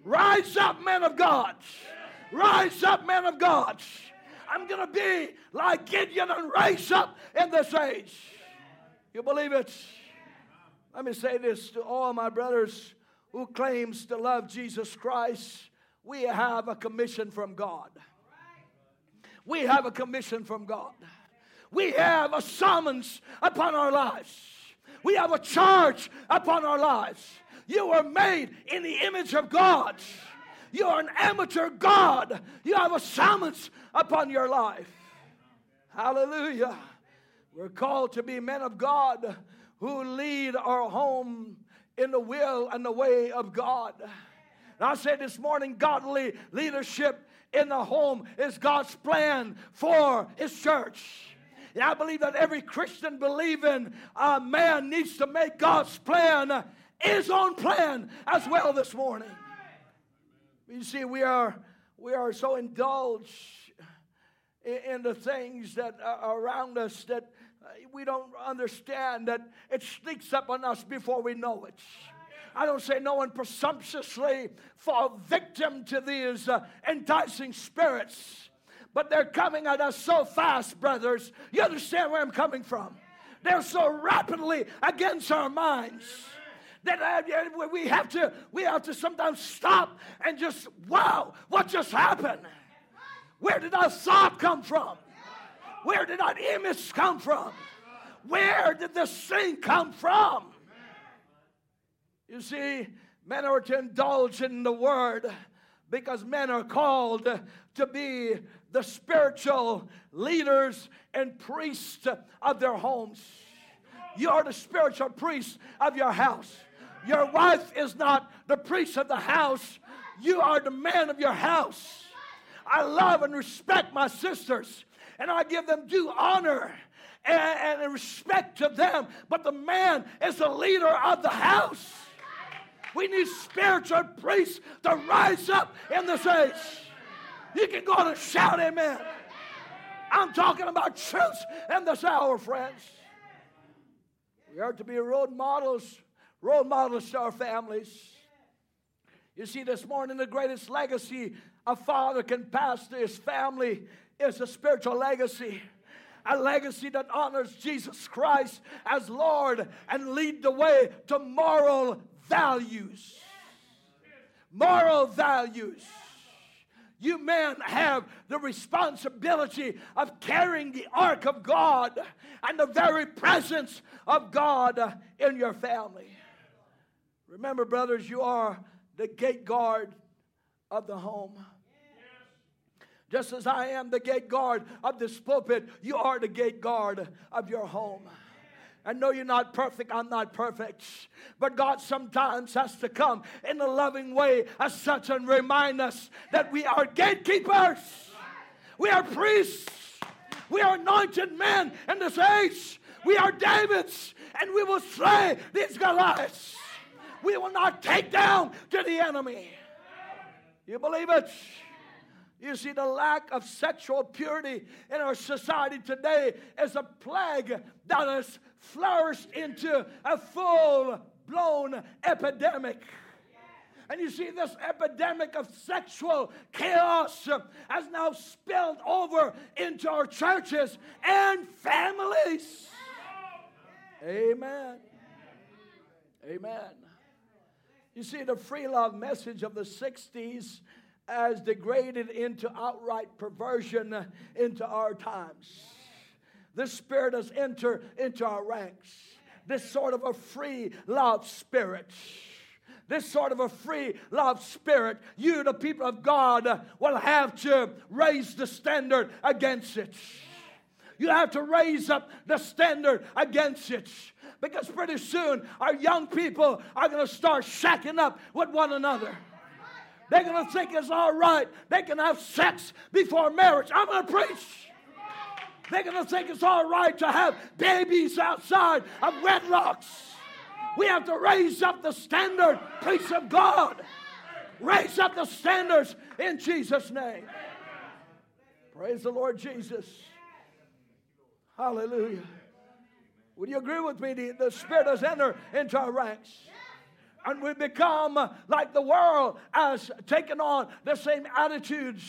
Rise up, men of God. Rise up, men of God. I'm going to be like Gideon and rise up in this age. You believe it? Let me say this to all my brothers who claims to love Jesus Christ. We have a commission from God. We have a commission from God. We have a summons upon our lives. We have a charge upon our lives. You were made in the image of God. You are an amateur God. You have a summons upon your life. Hallelujah. We're called to be men of God who lead our home in the will and the way of God. And I said this morning godly leadership in the home is God's plan for His church. And I believe that every Christian believing uh, man needs to make God's plan his own plan as well this morning. You see, we are we are so indulged in, the things that are around us that uh, we don't understand that it sneaks up on us before we know it. I don't say no one presumptuously fall victim to these uh, enticing spirits, but they're coming at us so fast, brothers. You understand where I'm coming from? They're so rapidly against our minds that uh, we have to we have to sometimes stop and just wow what just happened where did our thought come from where did our image come from where did this thing come from you see, men are to indulge in the word because men are called to be the spiritual leaders and priests of their homes. You are the spiritual priest of your house. Your wife is not the priest of the house, you are the man of your house. I love and respect my sisters, and I give them due honor and, and respect to them, but the man is the leader of the house. We need spiritual priests to rise up in this age. You can go and shout amen. I'm talking about truth in this hour, friends. We are to be role models, role models to our families. You see, this morning, the greatest legacy a father can pass to his family is a spiritual legacy a legacy that honors Jesus Christ as Lord and lead the way to moral values. Moral values. You men have the responsibility of carrying the ark of God and the very presence of God in your family. Remember, brothers, you are the gate guard of the home. Just as I am the gate guard of this pulpit, you are the gate guard of your home. I know you're not perfect, I'm not perfect. But God sometimes has to come in a loving way as such and remind us that we are gatekeepers, we are priests, we are anointed men in this age, we are Davids, and we will slay these Goliaths. We will not take down to the enemy. You believe it? You see, the lack of sexual purity in our society today is a plague that has flourished into a full blown epidemic. And you see, this epidemic of sexual chaos has now spilled over into our churches and families. Amen. Amen. You see, the free love message of the 60s has degraded into outright perversion into our times. This spirit has entered into our ranks. This sort of a free love spirit. This sort of a free love spirit, you, the people of God, will have to raise the standard against it. You have to raise up the standard against it. Because pretty soon our young people are going to start shacking up with one another. They're going to think it's all right. They can have sex before marriage. I'm going to preach. They're going to think it's all right to have babies outside of wedlocks. We have to raise up the standard, peace of God. Raise up the standards in Jesus' name. Praise the Lord Jesus. Hallelujah. Would you agree with me? The, the Spirit has entered into our ranks. And we become like the world as taking on the same attitudes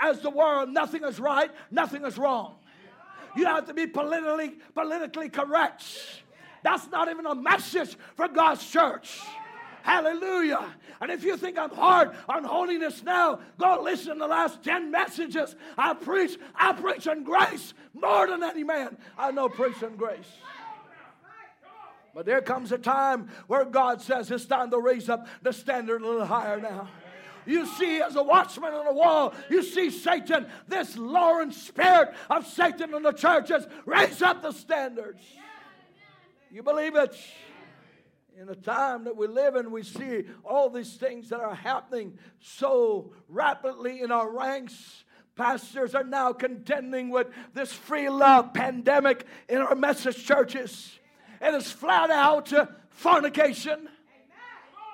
as the world. Nothing is right, nothing is wrong. You have to be politically, politically correct. That's not even a message for God's church. Hallelujah. And if you think I'm hard on holiness now, go listen to the last 10 messages I preach. I preach on grace more than any man I know preach on grace. But there comes a time where God says it's time to raise up the standard a little higher now. You see, as a watchman on the wall, you see Satan, this lowering spirit of Satan in the churches, raise up the standards. You believe it? In the time that we live in, we see all these things that are happening so rapidly in our ranks. Pastors are now contending with this free love pandemic in our message churches. And It is flat out fornication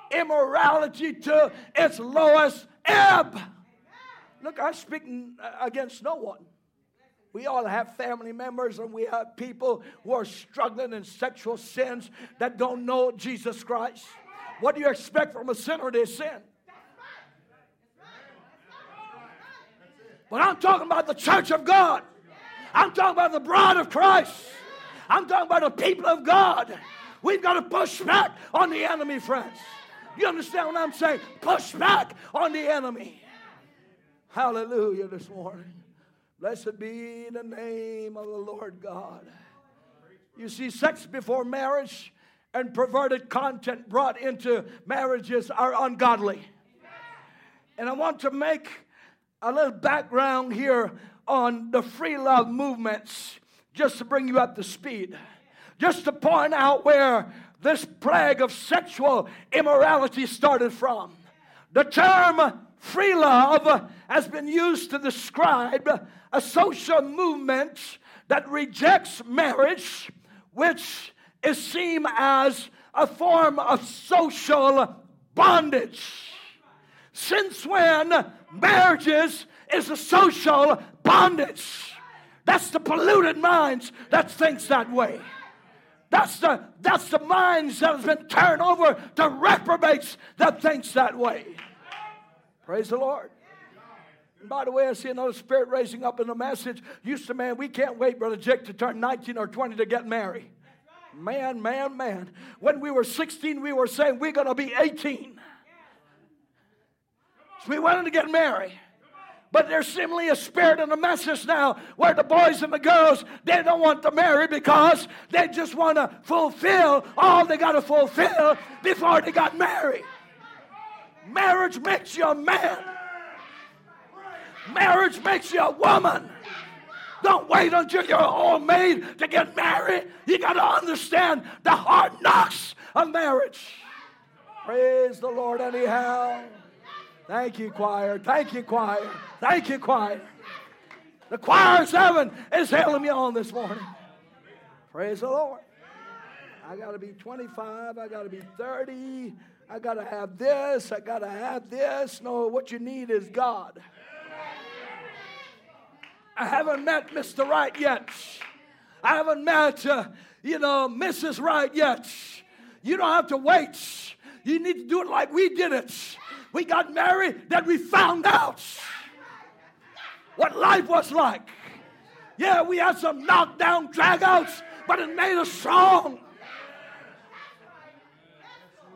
immorality to its lowest ebb. Look, I'm speaking against no one. We all have family members and we have people who are struggling in sexual sins that don't know Jesus Christ. What do you expect from a sinner to sin? But I'm talking about the church of God. I'm talking about the bride of Christ. I'm talking about the people of God. We've got to push back on the enemy, friends. You understand what I'm saying? Push back on the enemy. Hallelujah this morning. Blessed be the name of the Lord God. You see, sex before marriage and perverted content brought into marriages are ungodly. And I want to make a little background here on the free love movements just to bring you up to speed. Just to point out where this plague of sexual immorality started from. The term free love has been used to describe a social movement that rejects marriage, which is seen as a form of social bondage. Since when marriages is a social bondage? That's the polluted minds that thinks that way. That's the, that's the minds that has been turned over to reprobates that thinks that way. Praise the Lord. And by the way, I see another spirit raising up in the message. Used to, man, we can't wait, Brother Jake, to turn 19 or 20 to get married. Man, man, man. When we were 16, we were saying we're going to be 18. So we wanted to get married. But there's simply a spirit and a message now where the boys and the girls, they don't want to marry because they just want to fulfill all they got to fulfill before they got married. Marriage makes you a man. Marriage makes you a woman. Don't wait until you're all made to get married. You got to understand the hard knocks of marriage. Praise the Lord, anyhow. Thank you, choir. Thank you, choir. Thank you, choir. The choir seven is hailing me on this morning. Praise the Lord. I got to be 25. I got to be 30. I got to have this. I got to have this. No, what you need is God. I haven't met Mr. Right yet. I haven't met, uh, you know, Mrs. Right yet. You don't have to wait. You need to do it like we did it. We got married, then we found out what life was like. Yeah, we had some knockdown dragouts, but it made us strong.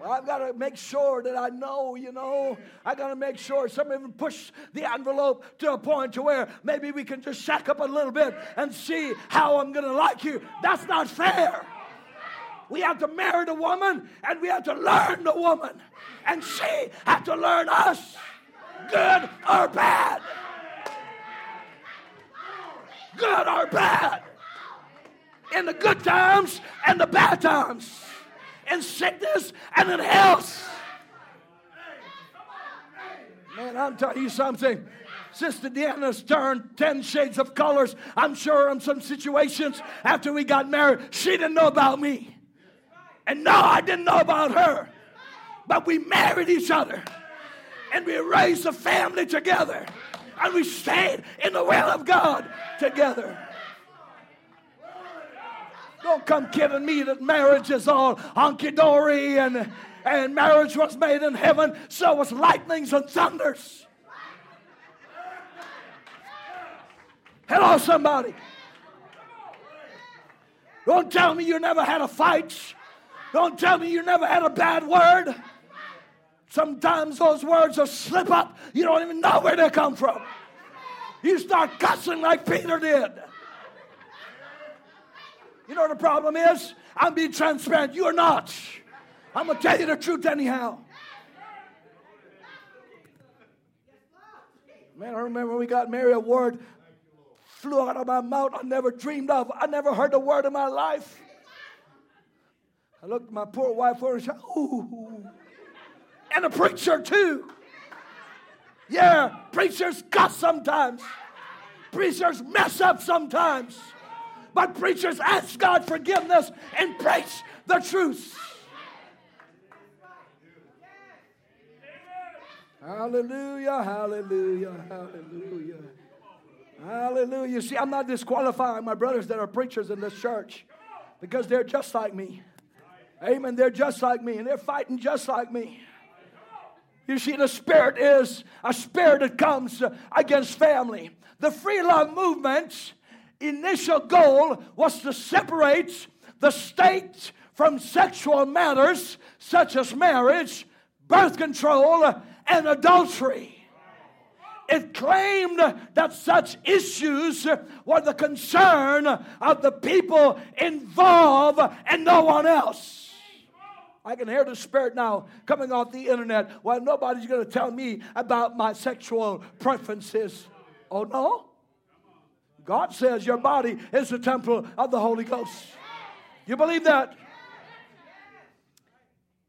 I've got to make sure that I know, you know. I got to make sure. Some even push the envelope to a point to where maybe we can just shack up a little bit and see how I'm going to like you. That's not fair. We have to marry the woman and we have to learn the woman. And she has to learn us, good or bad. Good or bad. In the good times and the bad times in sickness and in health. Man, I'm telling you something. Sister Deanna's turned 10 shades of colors. I'm sure in some situations after we got married, she didn't know about me. And no, I didn't know about her. But we married each other. And we raised a family together. And we stayed in the will of God together. Don't come kidding me that marriage is all honky dory and, and marriage was made in heaven, so was lightnings and thunders. Hello, somebody. Don't tell me you never had a fight. Don't tell me you never had a bad word. Sometimes those words will slip up. You don't even know where they come from. You start cussing like Peter did. You know what the problem is? I'm being transparent. You're not. I'm going to tell you the truth anyhow. Man, I remember when we got married, a word flew out of my mouth I never dreamed of. I never heard a word in my life. I looked at my poor wife over and said, Ooh. And a preacher, too. Yeah, preachers cuss sometimes. Preachers mess up sometimes. But preachers ask God forgiveness and preach the truth. Hallelujah, hallelujah, hallelujah. Hallelujah. See, I'm not disqualifying my brothers that are preachers in this church because they're just like me. Amen. They're just like me and they're fighting just like me. You see, the spirit is a spirit that comes against family. The free love movement initial goal was to separate the state from sexual matters such as marriage, birth control, and adultery. It claimed that such issues were the concern of the people involved and no one else. I can hear the spirit now coming off the internet. Well, nobody's going to tell me about my sexual preferences. Oh, no? God says your body is the temple of the Holy Ghost. You believe that?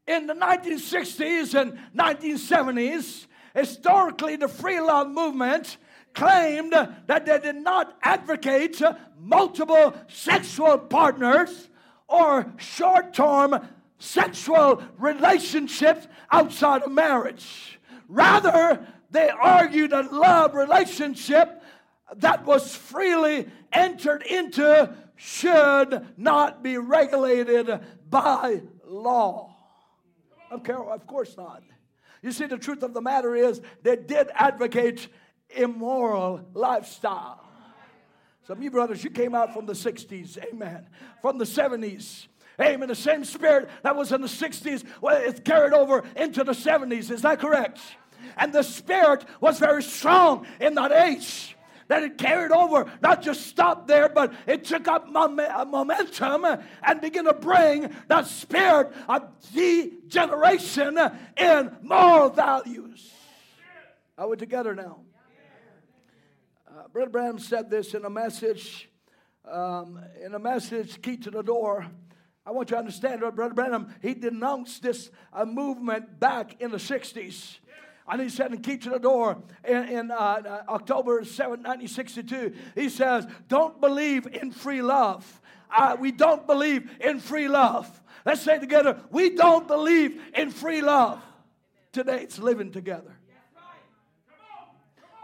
In the 1960s and 1970s, historically, the free love movement claimed that they did not advocate multiple sexual partners or short term sexual relationships outside of marriage. Rather, they argued a love relationship that was freely entered into should not be regulated by law. Of course not. You see, the truth of the matter is they did advocate immoral lifestyle. Some of you brothers, you came out from the 60s, amen, from the 70s. Amen. The same spirit that was in the 60s, well, it's carried over into the 70s. Is that correct? And the Spirit was very strong in that age that it carried over, not just stopped there, but it took up uh, momentum and began to bring that spirit of degeneration in moral values. Are we together now? Uh, Brother Branham said this in a message, um, in a message, Key to the Door. I want you to understand, Brother Branham, he denounced this uh, movement back in the 60s. And he said in Key to the Door in, in uh, uh October 7, 1962, he says, Don't believe in free love. Uh, we don't believe in free love. Let's say together, we don't believe in free love. Today it's living together.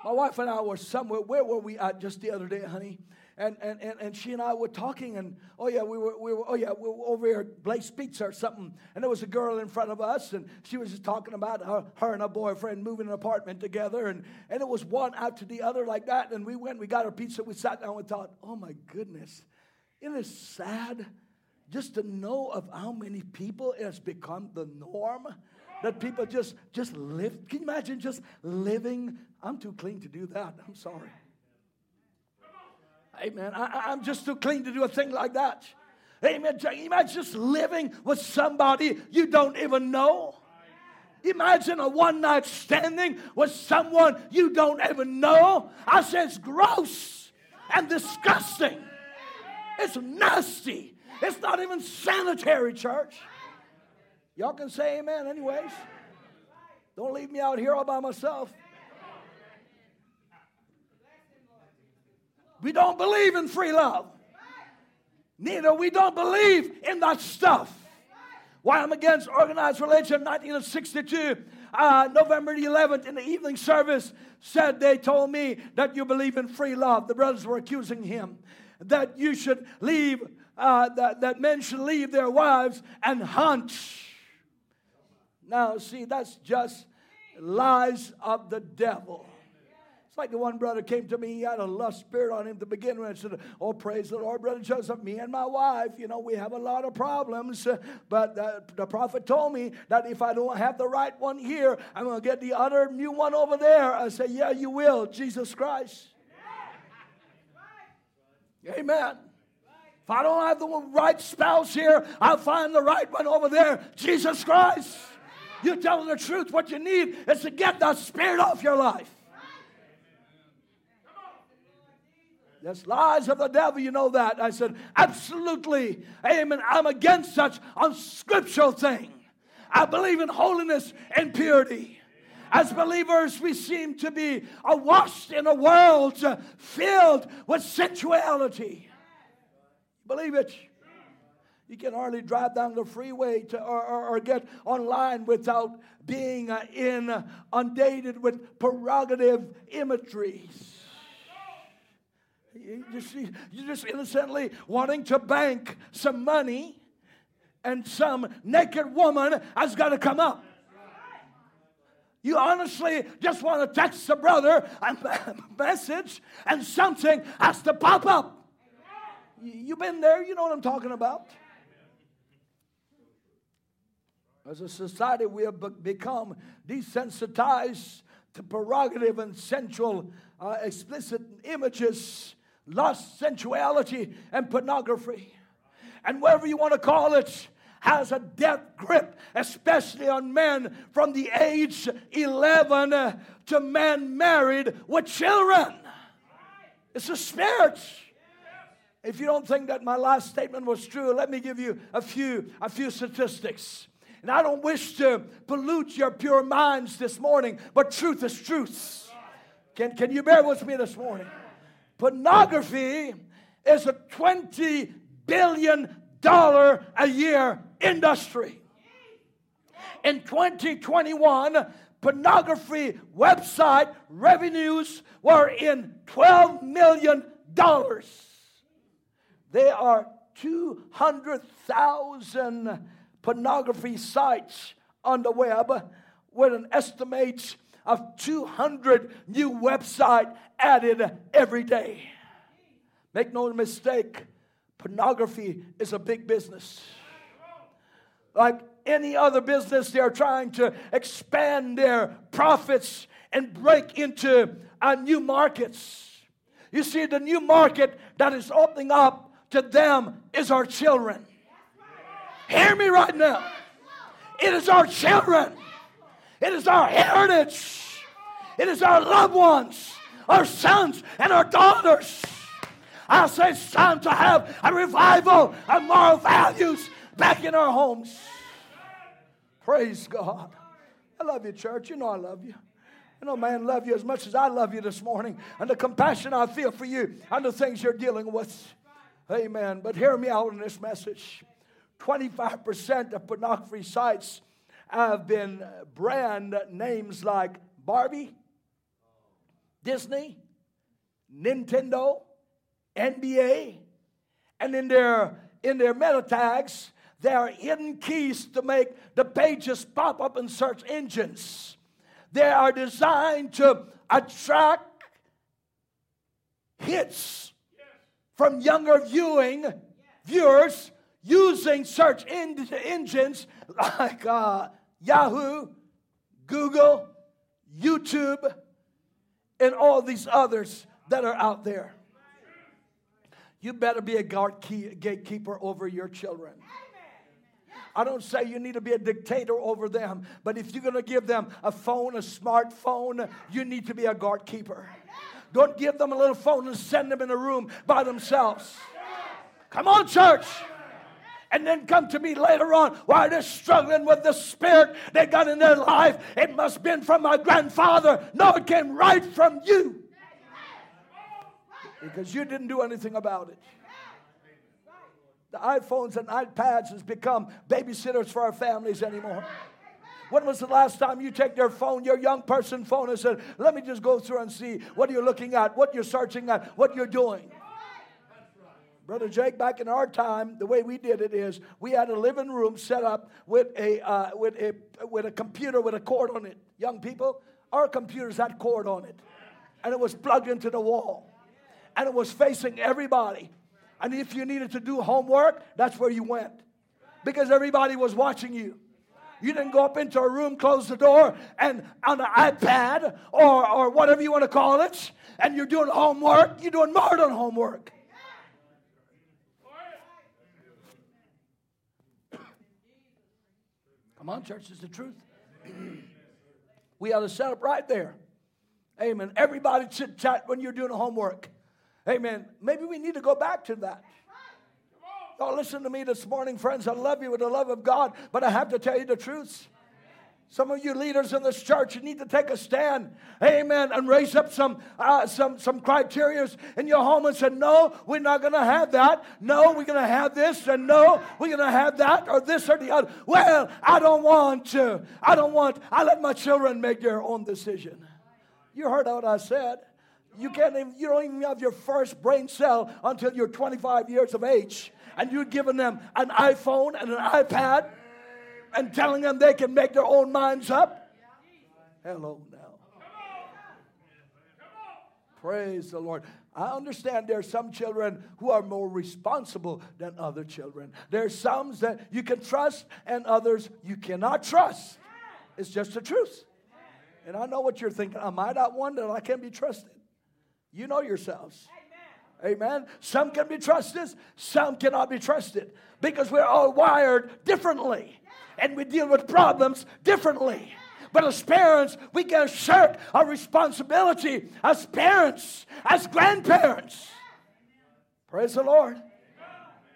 My wife and I were somewhere. Where were we at just the other day, honey? And, and, and, and she and I were talking, and oh yeah, we were, we were oh yeah, we were over here at Blaze Pizza or something, and there was a girl in front of us, and she was just talking about her, her and her boyfriend moving an apartment together, and, and it was one after the other like that, and we went, we got our pizza, we sat down and thought, oh my goodness, isn't it sad just to know of how many people it has become the norm? That people just just live. Can you imagine just living? I'm too clean to do that. I'm sorry. Amen. I, am just too clean to do a thing like that. Amen. Imagine just living with somebody you don't even know. Imagine a one night standing with someone you don't even know. I say it's gross and disgusting. It's nasty. It's not even sanitary, church. Y'all can say amen, anyways. Don't leave me out here all by myself. We don't believe in free love. Neither we don't believe in that stuff. Why I'm against organized religion, 1962, uh, November the 11th, in the evening service, said they told me that you believe in free love. The brothers were accusing him that you should leave, uh, that, that men should leave their wives and hunt. Now, see, that's just lies of the devil like the one brother came to me, he had a lust spirit on him to begin with. I said, Oh, praise the Lord, Brother Joseph. Me and my wife, you know, we have a lot of problems. But uh, the prophet told me that if I don't have the right one here, I'm going to get the other new one over there. I say, Yeah, you will, Jesus Christ. Amen. If I don't have the right spouse here, I'll find the right one over there, Jesus Christ. You're telling the truth. What you need is to get that spirit off your life. That's lies of the devil, you know that. I said, absolutely. Amen. I'm against such unscriptural thing. I believe in holiness and purity. As believers, we seem to be awash in a world filled with sensuality. Believe it. You can hardly drive down the freeway to, or, or, or get online without being uh, inundated with prerogative imageries. You just, just innocently wanting to bank some money, and some naked woman has got to come up. You honestly just want to text a brother a message, and something has to pop up. You've been there, you know what I'm talking about. As a society, we have become desensitized to prerogative and sensual, uh, explicit images lust, sensuality, and pornography. And whatever you want to call it, has a death grip, especially on men from the age 11 to men married with children. It's a spirit. If you don't think that my last statement was true, let me give you a few, a few statistics. And I don't wish to pollute your pure minds this morning, but truth is truth. Can, can you bear with me this morning? Pornography is a $20 billion a year industry. In 2021, pornography website revenues were in $12 million. There are 200,000 pornography sites on the web with an estimate of 200 new website added every day. Make no mistake, pornography is a big business. Like any other business, they're trying to expand their profits and break into uh, new markets. You see, the new market that is opening up to them is our children. Hear me right now. It is our children. It is our heritage. It is our loved ones, our sons and our daughters. I say it's time to have a revival of moral values back in our homes. Praise God. I love you, church. You know I love you. You know, man, love you as much as I love you this morning, and the compassion I feel for you and the things you're dealing with. Amen. But hear me out in this message. 25% of pornography sites have been brand names like Barbie, Disney, Nintendo, NBA, and in their in their meta tags, there are hidden keys to make the pages pop up in search engines. They are designed to attract hits from younger viewing viewers using search engines like uh, Yahoo, Google, YouTube, and all these others that are out there. You better be a guard key, gatekeeper over your children. I don't say you need to be a dictator over them, but if you're going to give them a phone, a smartphone, you need to be a guard keeper. Don't give them a little phone and send them in a room by themselves. Come on, church and then come to me later on while they're struggling with the spirit they got in their life. It must have been from my grandfather. No, it came right from you. Because you didn't do anything about it. The iPhones and iPads has become babysitters for our families anymore. When was the last time you take their phone, your young person phone, and said, Let me just go through and see what you're looking at, what you're searching at, what you're doing? Brother Jake, back in our time, the way we did it is we had a living room set up with a, uh, with a, with a computer with a cord on it. Young people, our computers had cord on it. And it was plugged into the wall. And it was facing everybody. And if you needed to do homework, that's where you went. Because everybody was watching you. You didn't go up into a room, close the door, and on an iPad or, or whatever you want to call it, and you're doing homework, you're doing more than homework. Come on, church, it's the truth. *clears throat* we ought to set up right there. Amen. Everybody chit chat when you're doing homework. Amen. Maybe we need to go back to that. Oh, listen to me this morning, friends. I love you with the love of God, but I have to tell you the truth. Some of you leaders in this church, you need to take a stand, amen, and raise up some uh, some some criterias in your home and say, no, we're not going to have that. No, we're going to have this, and no, we're going to have that, or this or the other. Well, I don't want to. I don't want. I let my children make their own decision. You heard what I said. You can't even. You don't even have your first brain cell until you're 25 years of age, and you're giving them an iPhone and an iPad and telling them they can make their own minds up? Hello now. Praise the Lord. I understand there are some children who are more responsible than other children. There are some that you can trust and others you cannot trust. It's just the truth. And I know what you're thinking. Am I not one that I can be trusted? You know yourselves. Amen. Some can be trusted, some cannot be trusted because we're all wired differently and we deal with problems differently. But as parents, we can assert our responsibility as parents, as grandparents. Praise the Lord.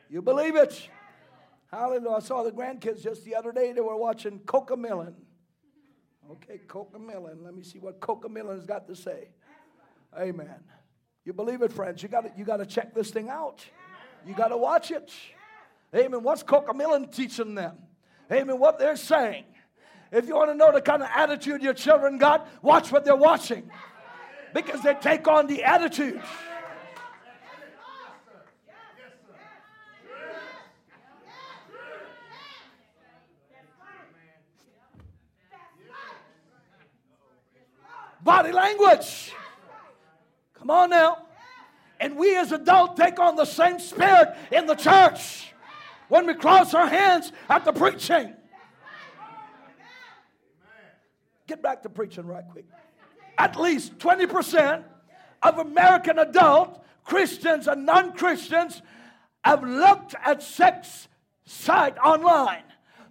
You believe it? Hallelujah. I saw the grandkids just the other day. They were watching CoComelon. Okay, CoComelon. Let me see what CoComelon has got to say. Amen. You believe it, friends? You got you to check this thing out. You got to watch it. Amen. What's CoComelon teaching them? Amen. What they're saying. If you want to know the kind of attitude your children got, watch what they're watching. Because they take on the attitude. Body language. Come on now. And we as adults take on the same spirit in the church when we cross our hands at the preaching. get back to preaching right quick. At least 20% of American adult Christians and non Christians have looked at sex site online.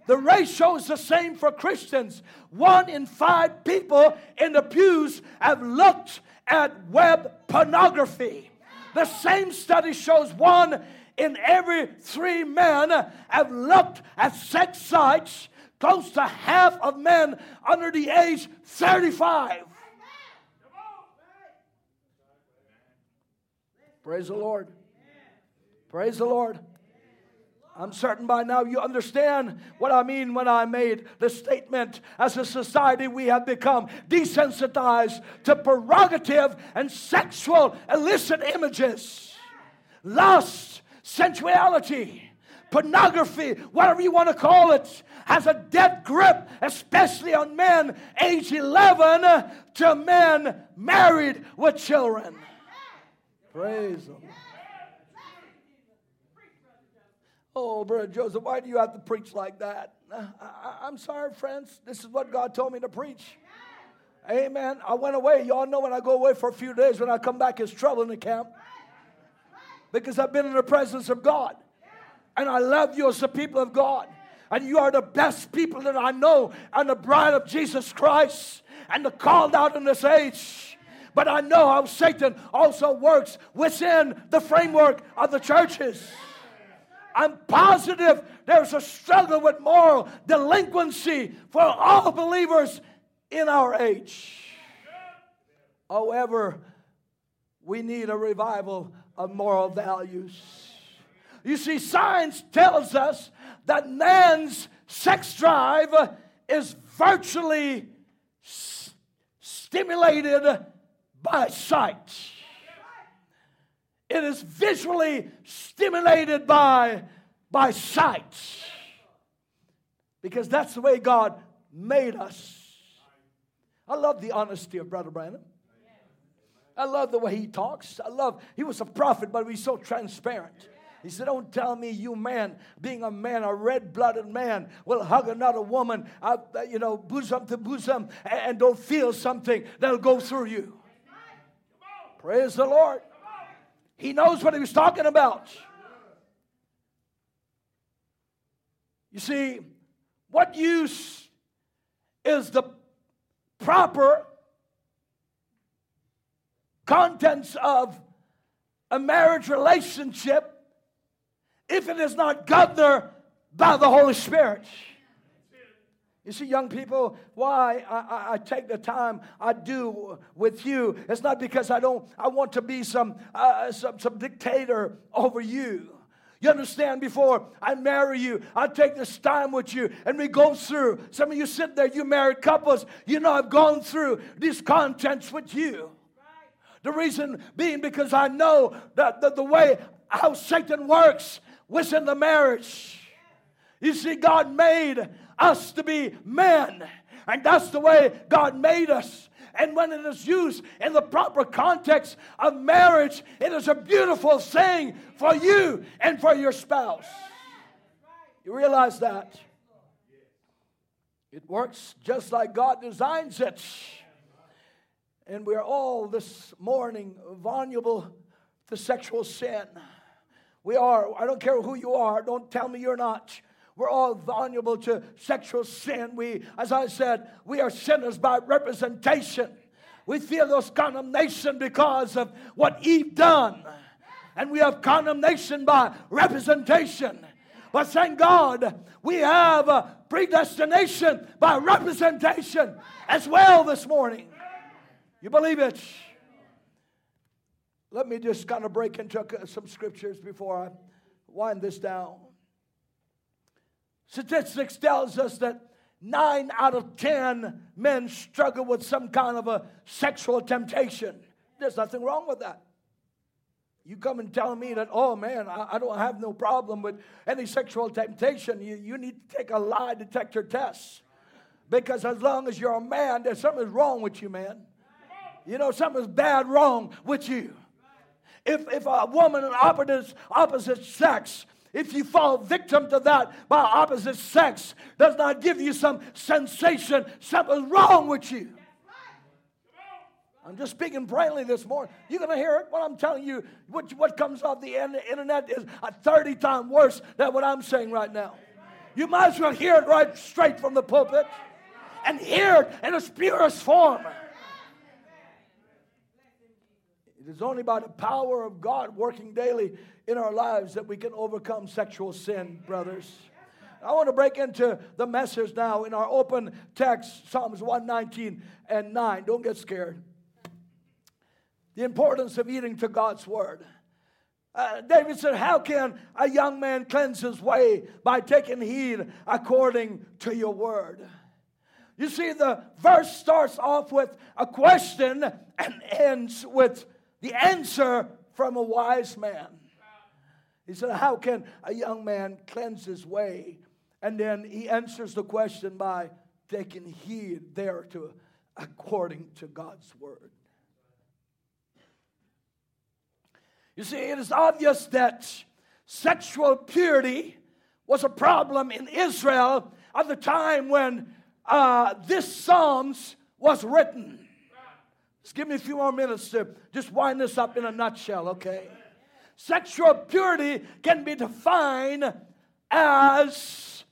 The ratio is the same for Christians. One in five people in the pews have looked at web pornography. The same study shows one in every three men have looked at sex sites. Close to half of men under the age 35. Praise the Lord. Praise the Lord. I'm certain by now you understand what I mean when I made the statement. As a society, we have become desensitized to prerogative and sexual illicit images, lust, sensuality, pornography, whatever you want to call it, has a dead grip, especially on men age 11 to men married with children. Praise the Lord. Oh, Brother Joseph, why do you have to preach like that? Uh, I, am sorry, friends. This is what God told me to preach. Amen. I went away. Y'all know when I go away for a few days, when I come back, it's trouble in the camp. Because I've been in the presence of God. And I love you as the people of God. And you are the best people that I know, and the bride of Jesus Christ, and the called out in this age. But I know how Satan also works within the framework of the churches. I'm positive there's a struggle with moral delinquency for all believers in our age. However, we need a revival of moral values. You see, science tells us that man's sex drive is virtually s- stimulated by sight. It is visually stimulated by, by sight. Because that's the way God made us. I love the honesty of Brother Branham. I love the way he talks. I love, he was a prophet, but he's so transparent. He said, Don't tell me you man, being a man, a red blooded man, will hug another woman, uh, you know, bosom to bosom, and, and don't feel something that'll go through you. Praise the Lord. He knows what he was talking about. You see, what use is the proper contents of a marriage relationship if it is not governed by the Holy Spirit? You see, young people, why I, I, I, take the time I do with you, it's not because I don't, I want to be some, uh, some, some dictator over you. You understand? Before I marry you, I take this time with you and we go through. Some of you sit there, you married couples, you know I've gone through these contents with you. The reason being because I know that the, the way how Satan works within the marriage. You see, God made us to be men. And that's the way God made us. And when it is used in the proper context of marriage, it is a beautiful thing for you and for your spouse. You realize that? It works just like God designs it. And we're all this morning vulnerable to sexual sin. We are. I don't care who you are. Don't tell me you're not. We're all vulnerable to sexual sin. We, as I said, we are sinners by representation. We feel those condemnation because of what Eve done. And we have condemnation by representation. But thank God, we have predestination by representation as well this morning. You believe it? Let me just kind of break into some scriptures before I wind this down. Statistics tells us that nine out of ten men struggle with some kind of a sexual temptation. There's nothing wrong with that. You come and tell me that, oh man, I, I don't have no problem with any sexual temptation. You, you need to take a lie detector test. Because as long as you're a man, there's something wrong with you, man. You know, something's bad wrong with you. If, if a woman of opposite, opposite sex if you fall victim to that by opposite sex, does not give you some sensation, something's wrong with you. I'm just speaking plainly this morning. You're going to hear it. What I'm telling you, what, what comes off the internet is a 30 times worse than what I'm saying right now. You might as well hear it right straight from the pulpit and hear it in its purest form. It is only by the power of God working daily in our lives that we can overcome sexual sin, brothers. I want to break into the message now in our open text, Psalms 119 and 9. Don't get scared. The importance of eating to God's word. Uh, David said, How can a young man cleanse his way? By taking heed according to your word. You see, the verse starts off with a question and ends with the answer from a wise man. He said, How can a young man cleanse his way? And then he answers the question by taking heed there to according to God's word. You see, it is obvious that sexual purity was a problem in Israel at the time when uh, this Psalms was written. Just give me a few more minutes to just wind this up in a nutshell, okay? Sexual purity can be defined as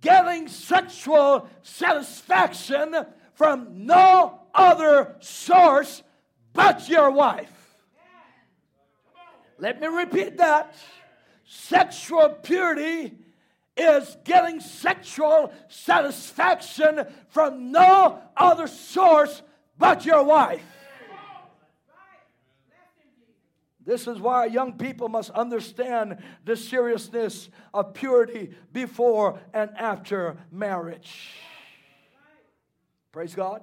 getting sexual satisfaction from no other source but your wife. Let me repeat that. Sexual purity is getting sexual satisfaction from no other source but your wife. This is why young people must understand the seriousness of purity before and after marriage. Praise God.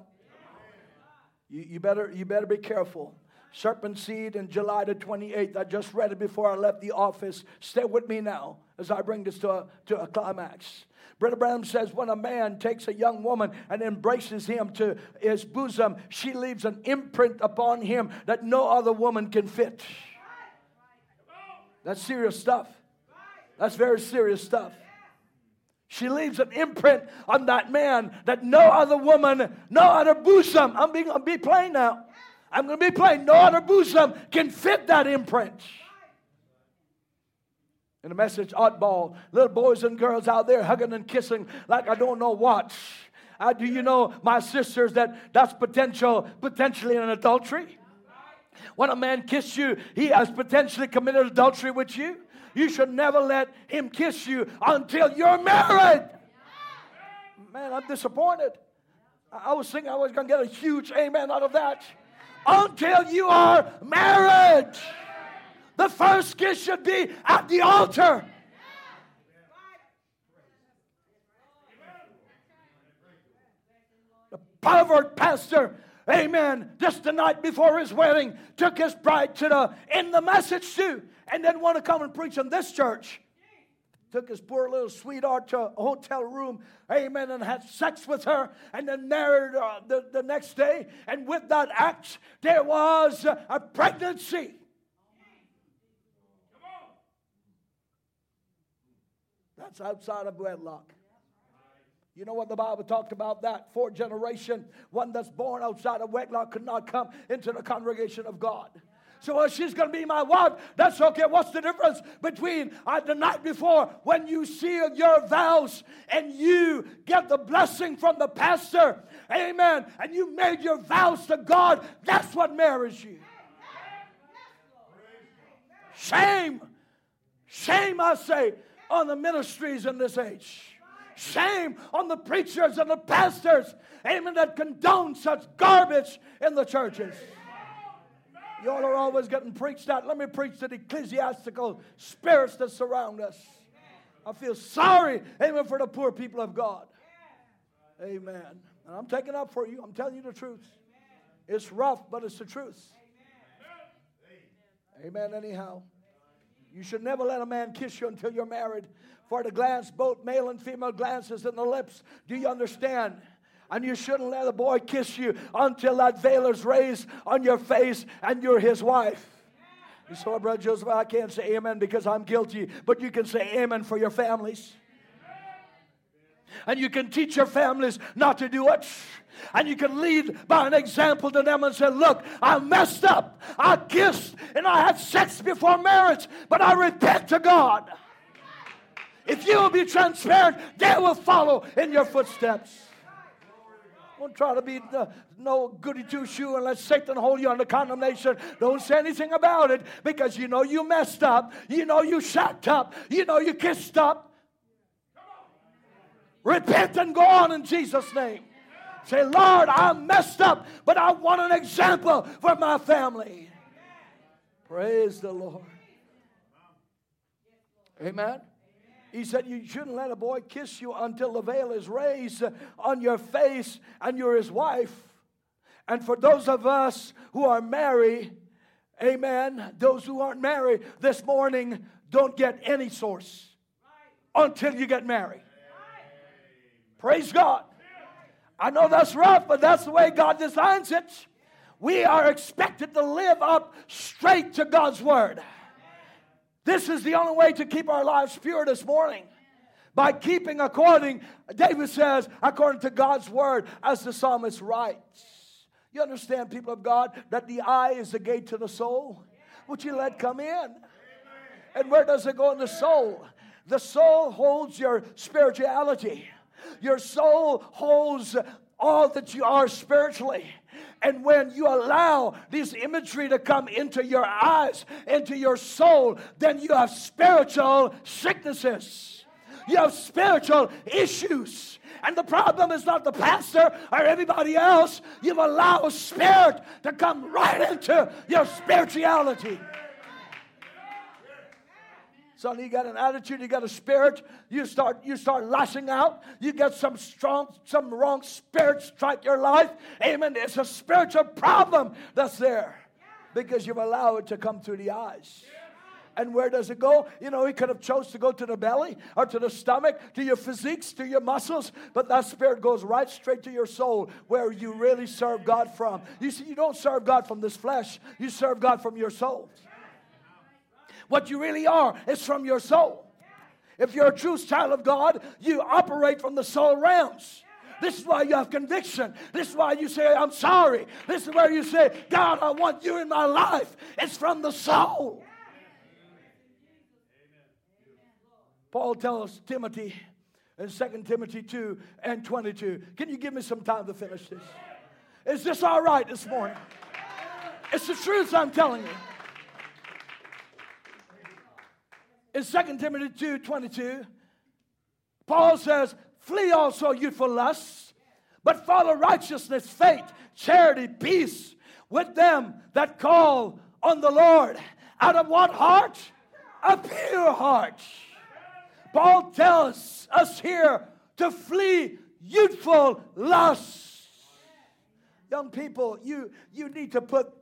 You, you, better, you better be careful. Serpent seed in July the 28th. I just read it before I left the office. Stay with me now as I bring this to a, to a climax. Brother Branham says when a man takes a young woman and embraces him to his bosom, she leaves an imprint upon him that no other woman can fit. That's serious stuff. That's very serious stuff. She leaves an imprint on that man that no other woman, no other bosom. I'm being, I'm being plain now. I'm to be plain. No other bosom can fit that imprint. In the message, oddball, little boys and girls out there hugging and kissing like I don't know what. Uh, do you know, my sisters, that that's potential, potentially an adultery? When a man kisses you, he has potentially committed adultery with you. You should never let him kiss you until you're married. Man, I'm disappointed. I was thinking I was going to get a huge amen out of that. Until you are married. The first kiss should be at the altar. The pervert pastor amen, just the night before his wedding, took his bride to the, in the message too, and didn't want to come and preach in this church. Took his poor little sweetheart to a hotel room, amen, and had sex with her, and then married her the, the next day. And with that act, there was a pregnancy. That's outside of wedlock. You know what the Bible talked about that? Fourth generation, one that's born outside of wedlock could not come into the congregation of God. So well, she's going to be my wife. That's okay. What's the difference between uh, the night before when you seal your vows and you get the blessing from the pastor? Amen. And you made your vows to God. That's what marries you. Shame. Shame, I say, on the ministries in this age. Shame on the preachers and the pastors, amen, that condone such garbage in the churches. Y'all are always getting preached at. Let me preach to the ecclesiastical spirits that surround us. I feel sorry, amen, for the poor people of God. Amen. And I'm taking up for you. I'm telling you the truth. It's rough, but it's the truth. Amen, anyhow. You should never let a man kiss you until you're married for the glance, both male and female glances in the lips. Do you understand? And you shouldn't let a boy kiss you until that veil is raised on your face and you're his wife. Say, well, Brother Joseph, I can't say amen because I'm guilty, but you can say amen for your families. And you can teach your families not to do it. And you can lead by an example to them and say, Look, I messed up. I kissed and I had sex before marriage, but I repent to God. If you will be transparent, they will follow in your footsteps. Don't try to be the, no goody two shoe let Satan hold you under condemnation. Don't say anything about it because you know you messed up. You know you shut up. You know you kissed up. Repent and go on in Jesus' name. Say, Lord, I messed up, but I want an example for my family. Praise the Lord. Amen. He said, You shouldn't let a boy kiss you until the veil is raised on your face and you're his wife. And for those of us who are married, amen, those who aren't married this morning, don't get any source until you get married. Praise God. I know that's rough, but that's the way God designs it. We are expected to live up straight to God's word. This is the only way to keep our lives pure this morning. By keeping according, David says, according to God's word, as the psalmist writes. You understand, people of God, that the eye is the gate to the soul, which you let come in. And where does it go in the soul? The soul holds your spirituality. Your soul holds all that you are spiritually. And when you allow this imagery to come into your eyes, into your soul, then you have spiritual sicknesses. You have spiritual issues. And the problem is not the pastor or everybody else. You've allowed spirit to come right into your spirituality. Son, you got an attitude, you got a spirit, you start you start lashing out, you get some strong, some wrong spirit strike your life. Amen. It's a spiritual problem that's there. Because you've allowed it to come through the eyes. And where does it go? You know, he could have chose to go to the belly or to the stomach, to your physiques, to your muscles, but that spirit goes right straight to your soul where you really serve God from. You see, you don't serve God from this flesh, you serve God from your soul. What you really are is from your soul. If you're a true child of God, you operate from the soul realms. This is why you have conviction. This is why you say, I'm sorry. This is where you say, God, I want you in my life. It's from the soul. Paul tells Timothy in 2 Timothy 2 and 22. Can you give me some time to finish this? Is this all right this morning? It's the truth I'm telling you. In 2 Timothy 2 22, Paul says, Flee also youthful lusts, but follow righteousness, faith, charity, peace with them that call on the Lord. Out of what heart? A pure heart. Paul tells us here to flee youthful lusts. Young people, you, you need to put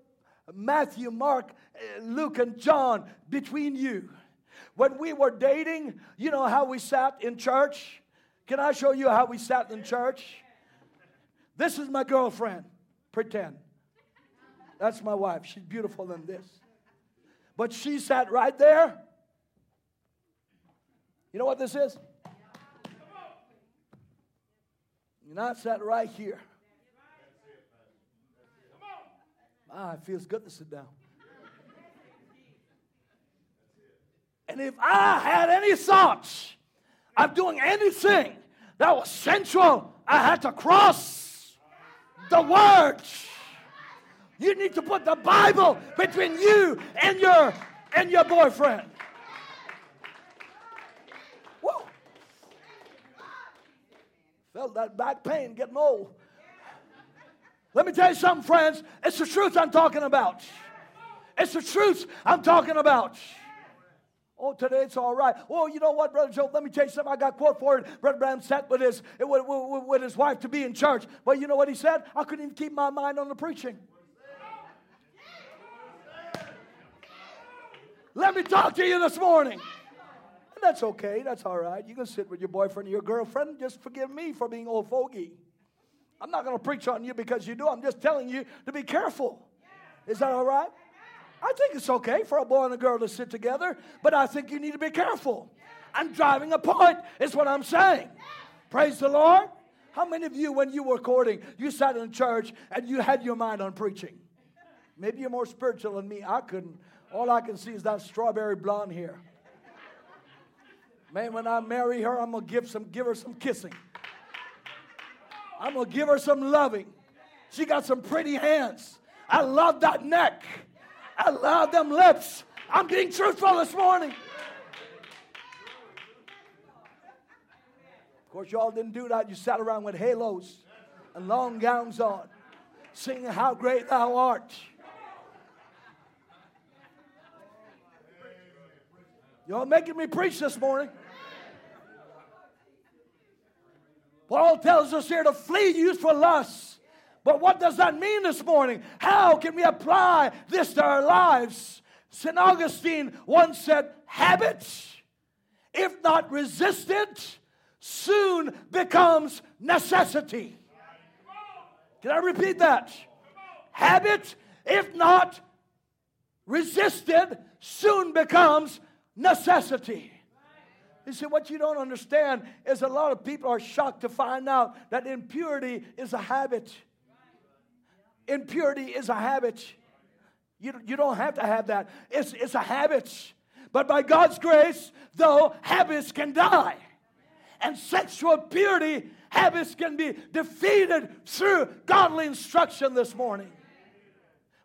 Matthew, Mark, eh, Luke, and John between you. When we were dating, you know how we sat in church? Can I show you how we sat in church? This is my girlfriend. Pretend. That's my wife. She's beautiful than this. But she sat right there. You know what this is? And I sat right here. Ah, it feels good to sit down. And if I had any thoughts of doing anything that was sensual, I had to cross the words. You need to put the Bible between you and your and your boyfriend. Whoa. Felt that back pain getting old. Let me tell you something, friends. It's the truth I'm talking about. It's the truth I'm talking about. Oh, today it's all right. Oh, you know what, Brother Joe? Let me tell you something. I got quote for it. Brother Branham sat with his, with, with his wife to be in church. But you know what he said? I couldn't even keep my mind on the preaching. Let me talk to you this morning. And that's okay. That's all right. You can sit with your boyfriend or your girlfriend. Just forgive me for being old fogey. I'm not going to preach on you because you do. I'm just telling you to be careful. Is that all right? I think it's okay for a boy and a girl to sit together, but I think you need to be careful. I'm driving a point, is what I'm saying. Praise the Lord. How many of you, when you were courting, you sat in church and you had your mind on preaching? Maybe you're more spiritual than me. I couldn't. All I can see is that strawberry blonde hair. Man, when I marry her, I'm gonna give some give her some kissing. I'm gonna give her some loving. She got some pretty hands. I love that neck. I love them lips. I'm being truthful this morning. Of course, y'all didn't do that. You sat around with halos and long gowns on, singing How Great Thou Art. Y'all making me preach this morning. Paul tells us here to flee youthful lusts. But what does that mean this morning? How can we apply this to our lives? St. Augustine once said, habits, if not resisted, soon becomes necessity. Can I repeat that? Habit, if not resisted, soon becomes necessity. You see, what you don't understand is a lot of people are shocked to find out that impurity is a habit. Impurity is a habit. You, you don't have to have that, it's, it's a habit. But by God's grace, though, habits can die and sexual purity habits can be defeated through godly instruction this morning.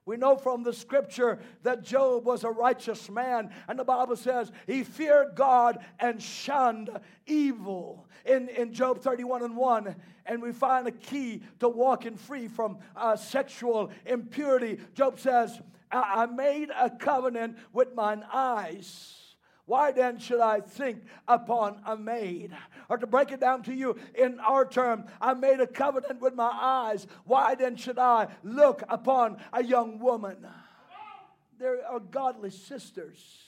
We know from the scripture that Job was a righteous man, and the Bible says he feared God and shunned evil in, in Job 31 and 1. And we find a key to walking free from uh, sexual impurity. Job says, I made a covenant with mine eyes why then should I think upon a maid? Or to break it down to you in our term, I made a covenant with my eyes. Why then should I look upon a young woman? There are godly sisters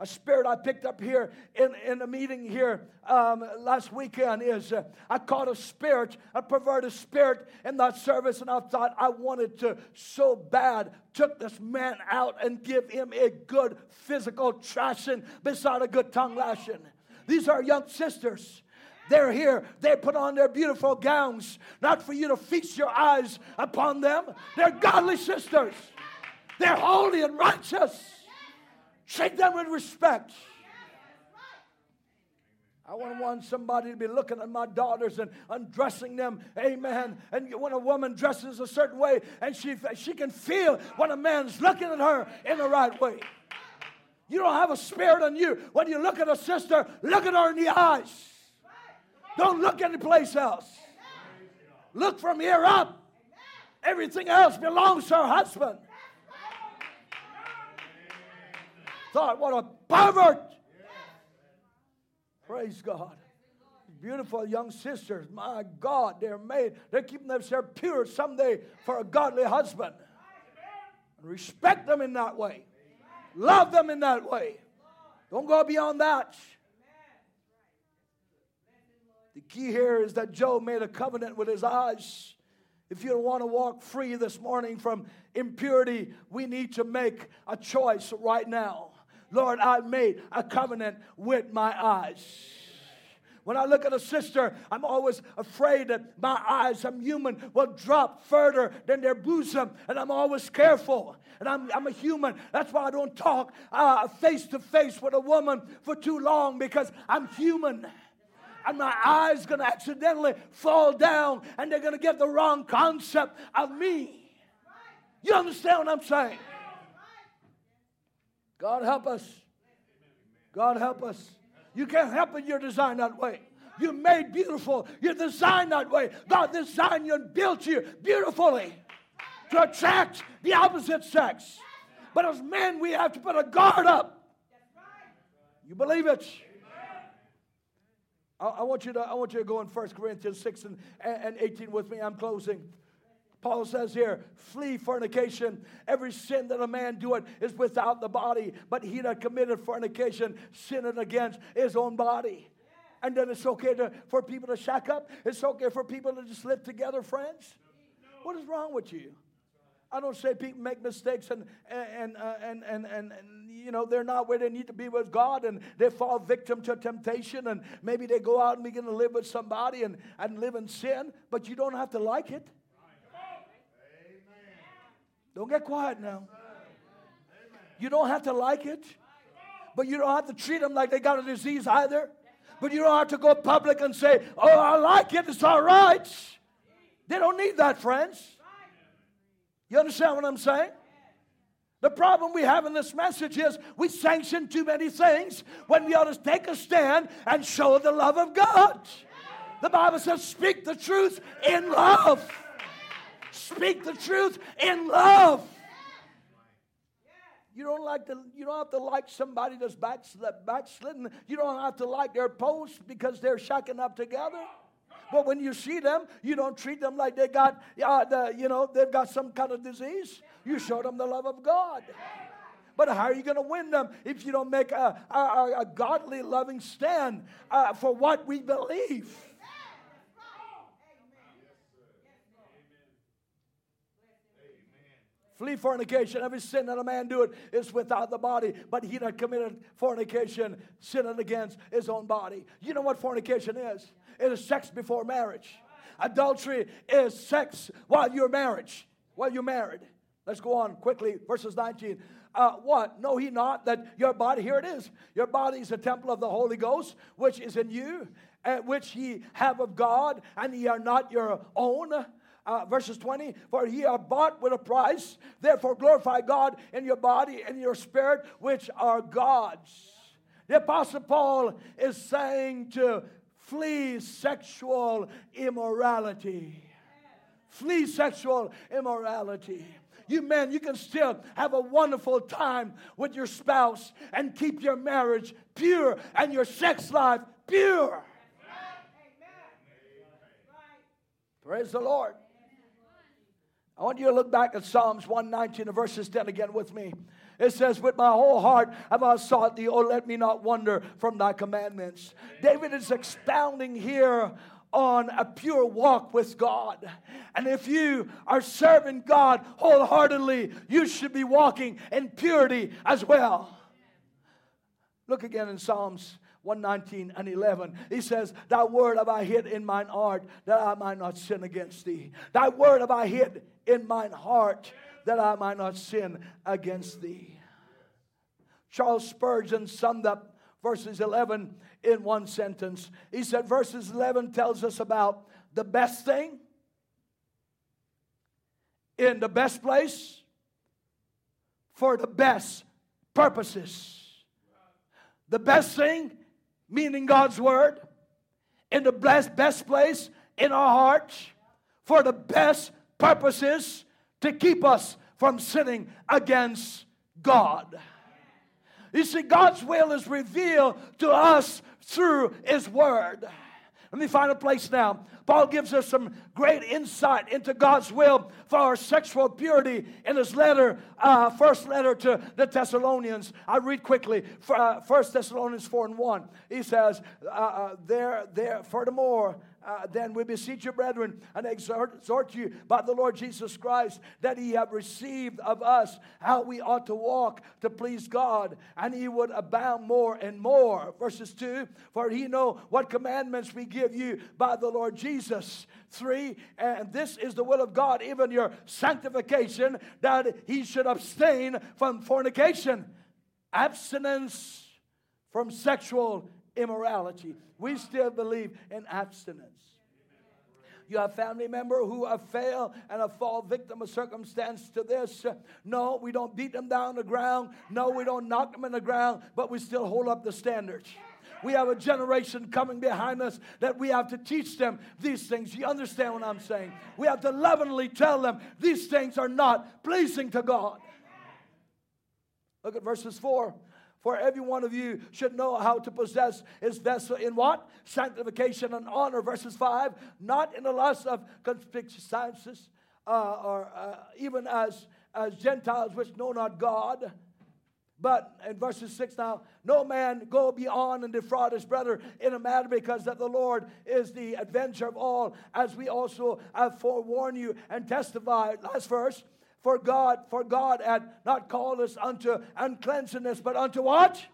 a spirit I picked up here in, in a meeting here um, last weekend is uh, I caught a spirit, a perverted spirit in that service, and I thought I wanted to so bad took this man out and give him a good physical trashing beside a good tongue lashing. These are young sisters. They're here. They put on their beautiful gowns, not for you to feast your eyes upon them. They're godly sisters. They're holy and righteous. Treat them with respect. I wouldn't want somebody to be looking at my daughters and undressing them. Amen. And when a woman dresses a certain way and she, she can feel when a man's looking at her in the right way. You don't have a spirit on you. When you look at a sister, look at her in the eyes. Don't look anyplace else. Look from here up. Everything else belongs to her husband. Thought, what a pervert! Praise God. Beautiful young sisters, my God, they're made, they're keeping themselves pure someday for a godly husband. Respect them in that way, love them in that way. Don't go beyond that. The key here is that Job made a covenant with his eyes. If you want to walk free this morning from impurity, we need to make a choice right now. Lord, I made a covenant with my eyes. When I look at a sister, I'm always afraid that my eyes, I'm human, will drop further than their bosom, and I'm always careful. And I'm, I'm a human. That's why I don't talk face to face with a woman for too long because I'm human. And my eyes going to accidentally fall down, and they're going to get the wrong concept of me. You understand what I'm saying? God help us. God help us. You can't help it, you're designed that way. You're made beautiful. You're designed that way. God designed you and built you beautifully to attract the opposite sex. But as men, we have to put a guard up. You believe it? I, I want you to I want you to go in 1 Corinthians 6 and, and 18 with me. I'm closing. Paul says here, flee fornication. Every sin that a man doeth is without the body, but he that committed fornication sinned against his own body. And then it's okay to, for people to shack up. It's okay for people to just live together, friends. What is wrong with you? I don't say people make mistakes and and uh, and, and, and and you know they're not where they need to be with God and they fall victim to temptation and maybe they go out and begin to live with somebody and, and live in sin, but you don't have to like it. Don't get quiet now. You don't have to like it, but you don't have to treat them like they got a disease either. But you don't have to go public and say, "Oh, I like it. It's all right." They don't need that, friends. You understand what I'm saying? The problem we have in this message is we sanction too many things when we ought to take a stand and show the love of God. The Bible says, speak the truth in love. Speak the truth in love. You don't like to, you don't have to like somebody that's backslidden. You don't have to like their post because they're shacking up together. But when you see them, you don't treat them like they got, uh, the, you know, they've got some kind of disease. You show them the love of God. But how are you going to win them if you don't make a, a, a godly, loving stand uh, for what we believe? Flee fornication. Every sin that a man doeth is without the body, but he that committed fornication sinned against his own body. You know what fornication is? It is sex before marriage. Adultery is sex while you're married. While you're married. Let's go on quickly. Verses 19. Uh, what? Know he not that your body, here it is, your body is a temple of the Holy Ghost, which is in you, and which ye have of God, and ye are not your own. Uh, verses 20 for ye are bought with a price therefore glorify god in your body and your spirit which are god's the apostle paul is saying to Flee sexual immorality. Flee sexual immorality. You men, you can still have a wonderful time with your spouse and keep your marriage pure and your sex life pure. Praise the Lord. I want you to look back at Psalms 119 verses 10 again with me. It says, With my whole heart have I sought thee, oh, let me not wander from thy commandments. David is expounding here on a pure walk with God. And if you are serving God wholeheartedly, you should be walking in purity as well. Look again in Psalms 119 and 11. He says, Thy word have I hid in mine heart that I might not sin against thee. Thy word have I hid in mine heart that I might not sin against thee. Charles Spurgeon summed up verses 11 in one sentence. He said, verses 11 tells us about the best thing in the best place for the best purposes. The best thing, meaning God's word, in the best, best place in our hearts for the best purposes to keep us from sinning against God. You see, God's will is revealed to us through His Word. Let me find a place now. Paul gives us some great insight into God's will for our sexual purity in his letter, uh, first letter to the Thessalonians. I read quickly. Uh, first Thessalonians 4 and 1. He says, uh, uh there, there, furthermore, uh, then we beseech you, brethren, and exhort, exhort you by the Lord Jesus Christ that ye have received of us how we ought to walk to please God, and he would abound more and more. Verses 2 For he know what commandments we give you by the Lord Jesus. 3 And this is the will of God, even your sanctification, that he should abstain from fornication, abstinence from sexual immorality. We still believe in abstinence. You have family member who have failed and have fall victim of circumstance to this. No, we don't beat them down the ground. No, we don't knock them in the ground, but we still hold up the standards. We have a generation coming behind us that we have to teach them these things. You understand what I'm saying? We have to lovingly tell them these things are not pleasing to God. Look at verses 4 for every one of you should know how to possess his vessel in what? Sanctification and honor. Verses 5 not in the lust of concupiscence, uh, or uh, even as, as Gentiles which know not God. But in verses 6 now, no man go beyond and defraud his brother in a matter because that the Lord is the avenger of all, as we also have forewarned you and testified. Last verse For God, for God had not called us unto uncleanness, but unto what?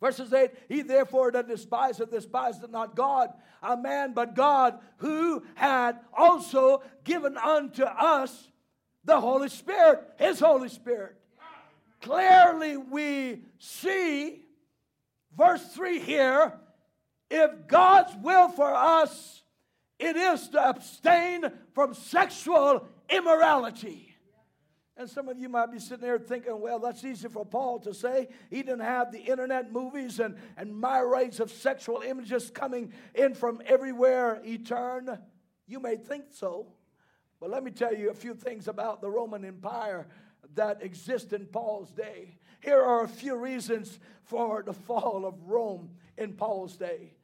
Verses 8, he therefore that despiseth, despiseth not God, a man, but God, who had also given unto us the Holy Spirit, his Holy Spirit. Clearly, we see, verse 3 here, if God's will for us, it is to abstain from sexual immorality. And some of you might be sitting there thinking, well, that's easy for Paul to say. He didn't have the internet movies and, and myriads of sexual images coming in from everywhere he turned. You may think so. But let me tell you a few things about the Roman Empire that exist in Paul's day. Here are a few reasons for the fall of Rome in Paul's day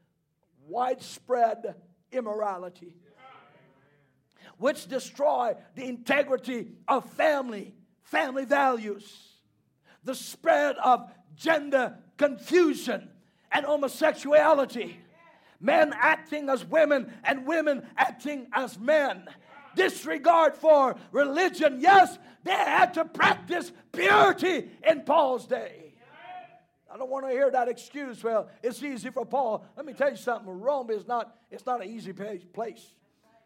widespread immorality which destroy the integrity of family, family values, the spread of gender confusion and homosexuality, men acting as women and women acting as men, disregard for religion. Yes, they had to practice purity in Paul's day. I don't want to hear that excuse. Well, it's easy for Paul. Let me tell you something. Rome is not, it's not an easy place.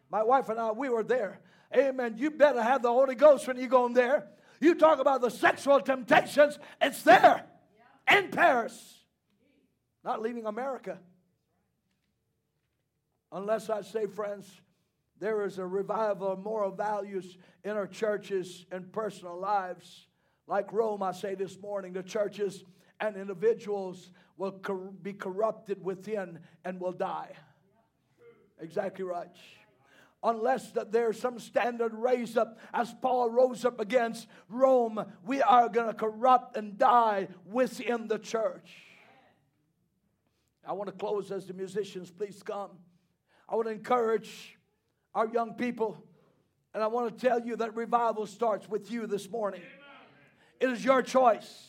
My wife and I, we were there. Amen. You better have the Holy Ghost when you go in there. You talk about the sexual temptations, it's there in Paris. Not leaving America. Unless I say, friends, there is a revival of moral values in our churches and personal lives. Like Rome, I say this morning, the churches and individuals will cor- be corrupted within and will die. Exactly right unless that there's some standard raised up as Paul rose up against Rome, we are going to corrupt and die within the church. I want to close as the musicians please come. I want to encourage our young people, and I want to tell you that revival starts with you this morning. It is your choice.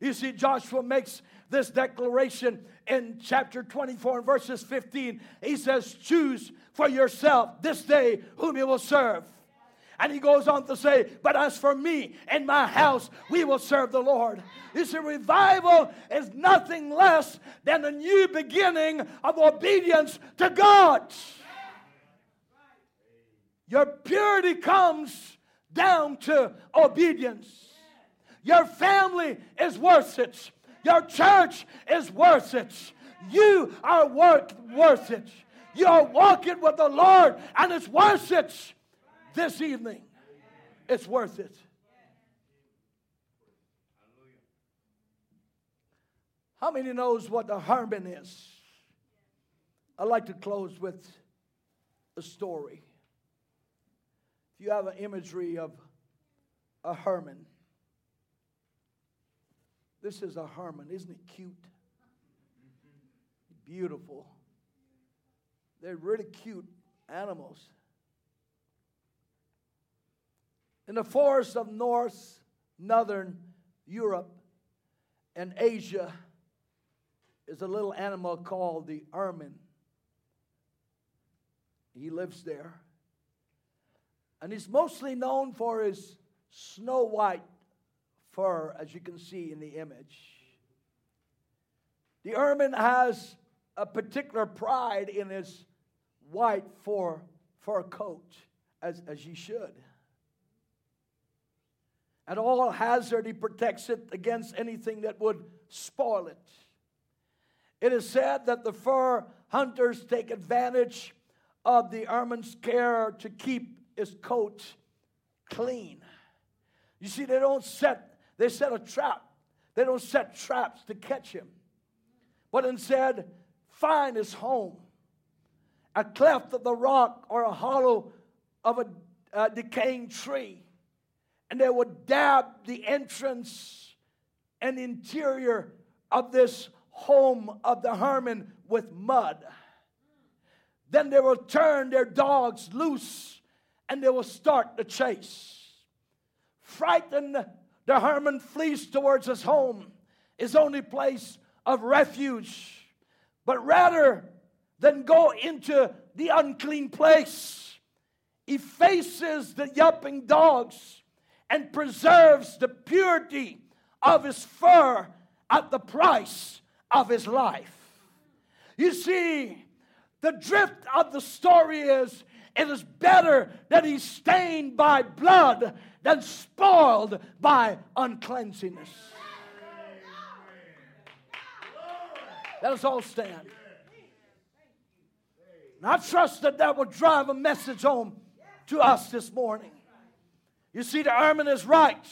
You see, Joshua makes this declaration in chapter 24 and verses 15. He says, Choose for yourself this day whom you will serve. And he goes on to say, But as for me and my house, we will serve the Lord. You see, revival is nothing less than a new beginning of obedience to God. Your purity comes down to obedience. Your family is worth it. Your church is worth it. You are worth, worth it. You are walking with the Lord, and it's worth it this evening. It's worth it. How many knows what a Hermon is? I'd like to close with a story. If you have an imagery of a Hermon, this is a Hermon. Isn't it cute? Beautiful. They're really cute animals. In the forests of North, Northern Europe, and Asia is a little animal called the ermine. He lives there. And he's mostly known for his snow white fur, as you can see in the image. The ermine has a particular pride in his white fur, fur coat, as, as he should. At all hazard, he protects it against anything that would spoil it. It is said that the fur hunters take advantage of the ermine's care to keep his coat clean. You see, they don't set they set a trap. They don't set traps to catch him, but instead find his home, a cleft of the rock or a hollow of a, a decaying tree. And they would dab the entrance and interior of this home of the ermine with mud. Then they will turn their dogs loose and they will start the chase. Frightened the ermine flees towards his home, his only place of refuge. But rather than go into the unclean place, he faces the yelping dogs and preserves the purity of his fur at the price of his life. You see, the drift of the story is it is better that he's stained by blood than spoiled by uncleanliness. Let us all stand. And I trust that that will drive a message home to us this morning. You see, the Ermine is right.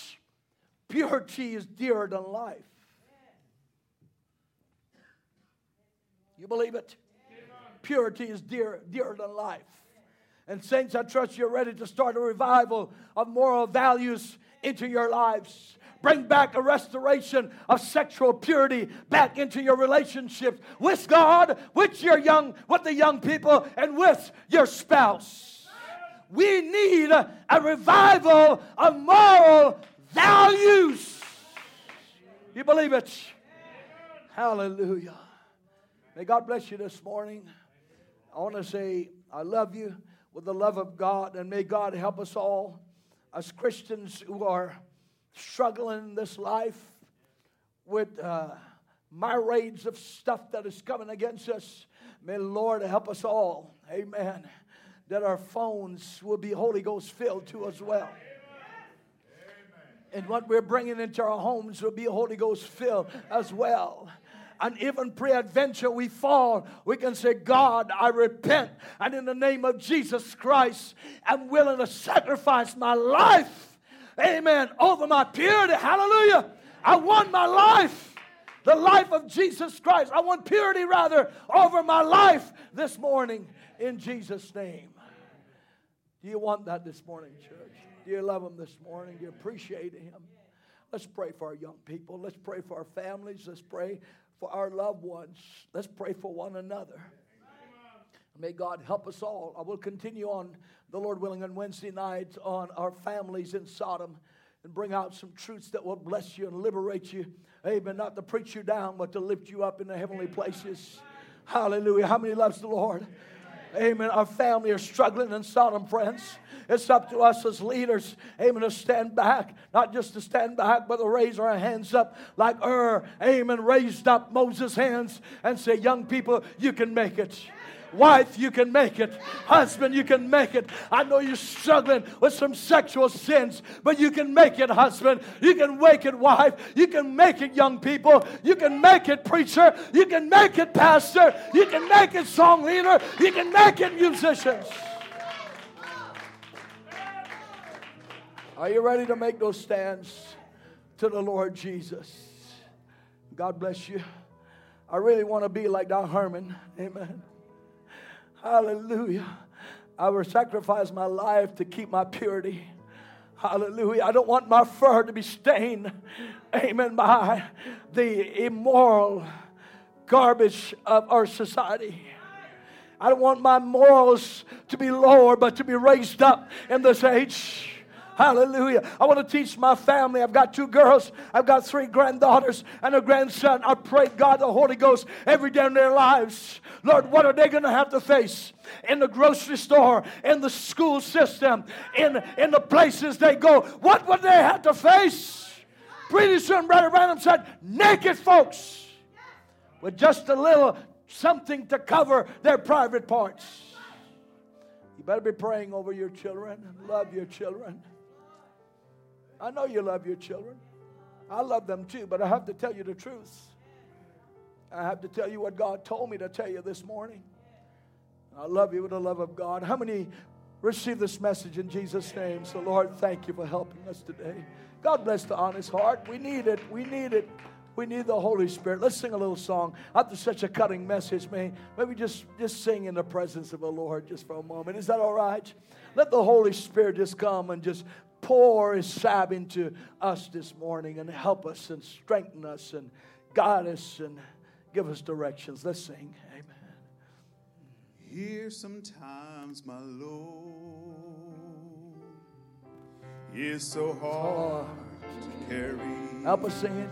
Purity is dearer than life. You believe it? Purity is dear, dearer than life. And, saints, I trust you're ready to start a revival of moral values into your lives. Bring back a restoration of sexual purity back into your relationships with God, with your young, with the young people, and with your spouse. We need a, revival of moral values. You believe it? Hallelujah. May God bless you this morning. I want to say, I love you with the love of God, and may God help us all as Christians who are struggling in this life with uh, myriads of stuff that is coming against us. May the Lord help us all. Amen. That our phones will be Holy Ghost filled too as well. And what we're bringing into our homes will be Holy Ghost filled as well and even pre-adventure we fall, we can say, God, I repent. And in the name of Jesus Christ, I'm willing to sacrifice my life. Amen. Over my purity. Hallelujah. I want my life. The life of Jesus Christ. I want purity rather over my life this morning in Jesus' name. Do you want that this morning, church? Do you love Him this morning? Do you appreciate Him? Let's pray for our young people. Let's pray for our families. Let's pray for our loved ones. Let's pray for one another. May God help us all. I will continue on, the Lord willing, on Wednesday night on our families in Sodom and bring out some truths that will bless you and liberate you. Amen. Not to preach you down, but to lift you up in the heavenly places. Hallelujah. How many loves the Lord? Amen. Our family are struggling in Sodom, friends. It's up to us as leaders, amen, to stand back. Not just to stand back, but to raise our hands up like Hur, amen, raised up Moses' hands and say, Young people, you can make it. Wife, you can make it. Husband, you can make it. I know you're struggling with some sexual sins, but you can make it, husband. You can make it, wife. You can make it, young people. You can make it, preacher. You can make it, pastor. You can make it, song leader. You can make it, musicians. Are you ready to make those stands to the Lord Jesus? God bless you. I really want to be like that Herman. Amen. Hallelujah. I will sacrifice my life to keep my purity. Hallelujah. I don't want my fur to be stained, amen, by the immoral garbage of our society. I don't want my morals to be lower, but to be raised up in this age. Hallelujah. I want to teach my family. I've got two girls, I've got three granddaughters, and a grandson. I pray God, the Holy Ghost, every day in their lives. Lord, what are they going to have to face in the grocery store, in the school system, in, in the places they go? What would they have to face? Pretty soon, Brother Branham said, naked folks with just a little something to cover their private parts. You better be praying over your children, love your children. I know you love your children. I love them too, but I have to tell you the truth. I have to tell you what God told me to tell you this morning. I love you with the love of God. How many receive this message in Jesus' name? So, Lord, thank you for helping us today. God bless the honest heart. We need it. We need it. We need the Holy Spirit. Let's sing a little song. After such a cutting message, may maybe just, just sing in the presence of the Lord just for a moment. Is that all right? Let the Holy Spirit just come and just pour his salve into us this morning and help us and strengthen us and guide us and give us directions. Let's sing. Amen. Here sometimes, my Lord, is so hard to carry. Help us sing it.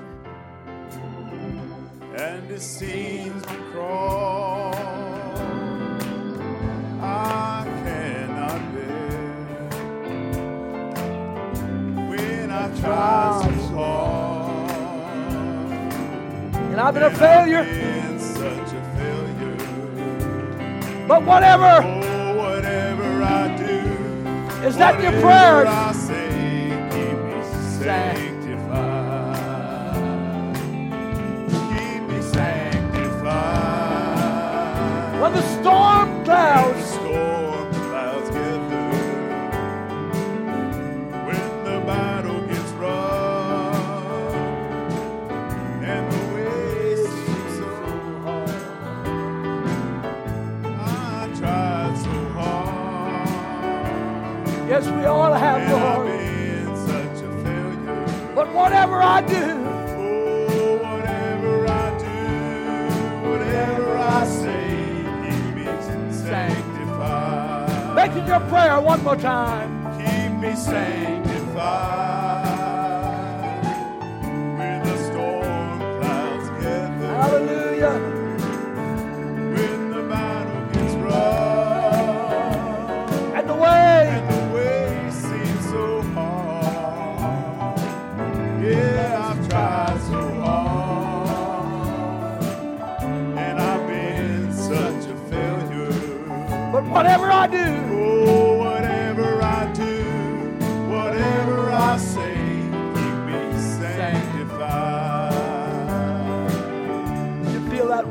And it seems to crawl. I cannot bear. And I've been a failure. Been such a failure. But whatever. Oh, whatever I do. Is that your prayer? I say, keep me sanctified. Keep me sanctified. When the storm clouds Yes, we all have, I've Lord. been such a failure. But whatever I do, Oh, whatever I do, whatever I say, keep me sanctified. make it your prayer one more time. Keep me sanctified.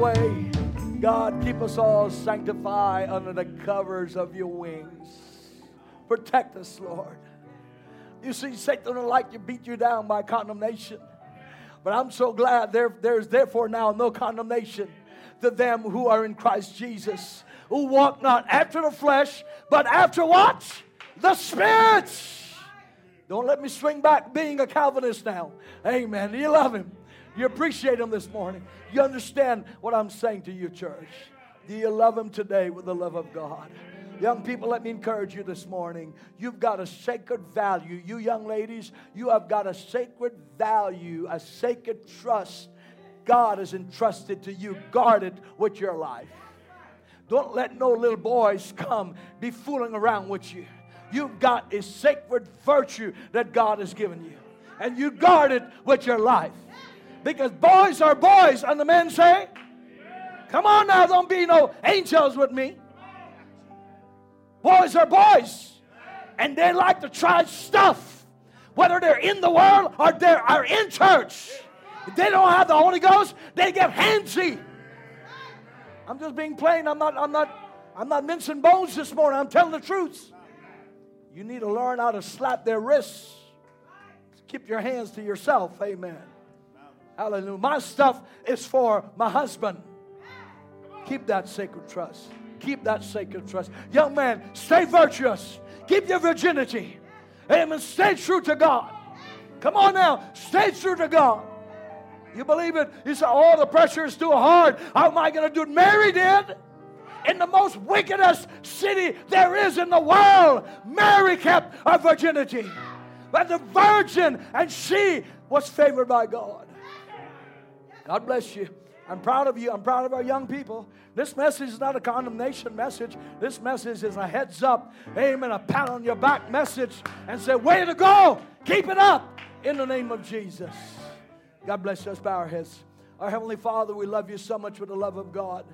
Way. God, keep us all sanctified under the covers of your wings. Protect us, Lord. You see, Satan don't like you beat you down by condemnation. But I'm so glad there, there's therefore now no condemnation to them who are in Christ Jesus, who walk not after the flesh, but after what? The Spirit. Don't let me swing back being a Calvinist now. Amen. Do you love him? You appreciate him this morning. You understand what I'm saying to you, church. Do you love him today with the love of God? Young people, let me encourage you this morning. You've got a sacred value. You young ladies, you have got a sacred value, a sacred trust God has entrusted to you. Guard it with your life. Don't let no little boys come be fooling around with you. You've got a sacred virtue that God has given you. And you guard it with your life. Because boys are boys, and the men say, Come on now, don't be no angels with me. Boys are boys. And they like to try stuff. Whether they're in the world or they are in church. If they don't have the Holy Ghost, they get handsy. I'm just being plain. I'm not, I'm not, I'm not mincing bones this morning. I'm telling the truth. You need to learn how to slap their wrists. Keep your hands to yourself. Amen. Hallelujah. My stuff is for my husband. Keep that sacred trust. Keep that sacred trust. Young man, stay virtuous. Keep your virginity. Amen. Stay true to God. Come on now. Stay true to God. You believe it? You say, oh, the pressure is too hard. How am I going to do it? Mary did. In the most wickedest city there is in the world, Mary kept her virginity. But the virgin, and she was favored by God. God bless you. I'm proud of you. I'm proud of our young people. This message is not a condemnation message. This message is a heads up, amen, a pat on your back message, and say, way to go. Keep it up in the name of Jesus. God bless us. Bow our heads. Our Heavenly Father, we love you so much with the love of God.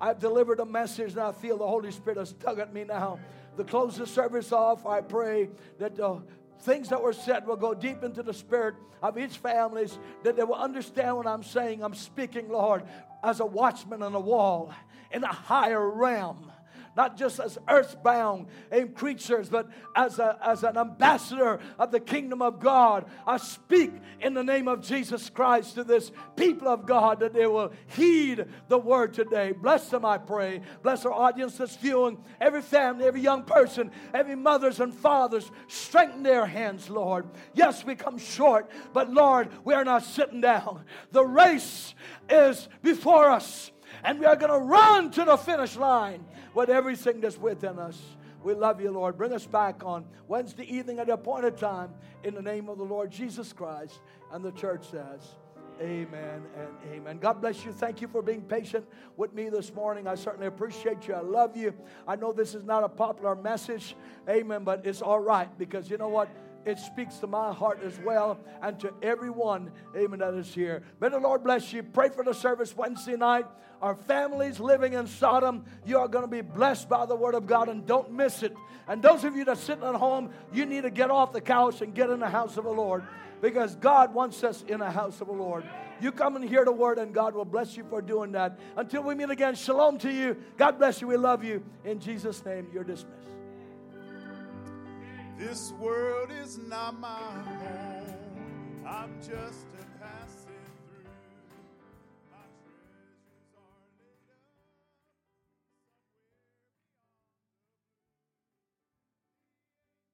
I've delivered a message and I feel the Holy Spirit has tug at me now. To close the service off, I pray that the things that were said will go deep into the spirit of each families, that they will understand what I'm saying. I'm speaking, Lord, as a watchman on a wall in a higher realm not just as earthbound eh, creatures, but as, a, as an ambassador of the kingdom of God. I speak in the name of Jesus Christ to this people of God that they will heed the word today. Bless them, I pray. Bless our audience that's viewing, every family, every young person, every mothers and fathers. Strengthen their hands, Lord. Yes, we come short, but Lord, we are not sitting down. The race is before us and we are going to run to the finish line with everything that's within us. We love you, Lord. Bring us back on Wednesday evening at the appointed time in the name of the Lord Jesus Christ. And the church says, Amen and amen. God bless you. Thank you for being patient with me this morning. I certainly appreciate you. I love you. I know this is not a popular message. Amen. But it's all right because you know what? It speaks to my heart as well and to everyone, amen, that is here. May the Lord bless you. Pray for the service Wednesday night. Our families living in Sodom, you are going to be blessed by the Word of God and don't miss it. And those of you that are sitting at home, you need to get off the couch and get in the house of the Lord because God wants us in the house of the Lord. You come and hear the word, and God will bless you for doing that. Until we meet again, shalom to you. God bless you. We love you. In Jesus' name, you're dismissed. This world is not my home. I'm just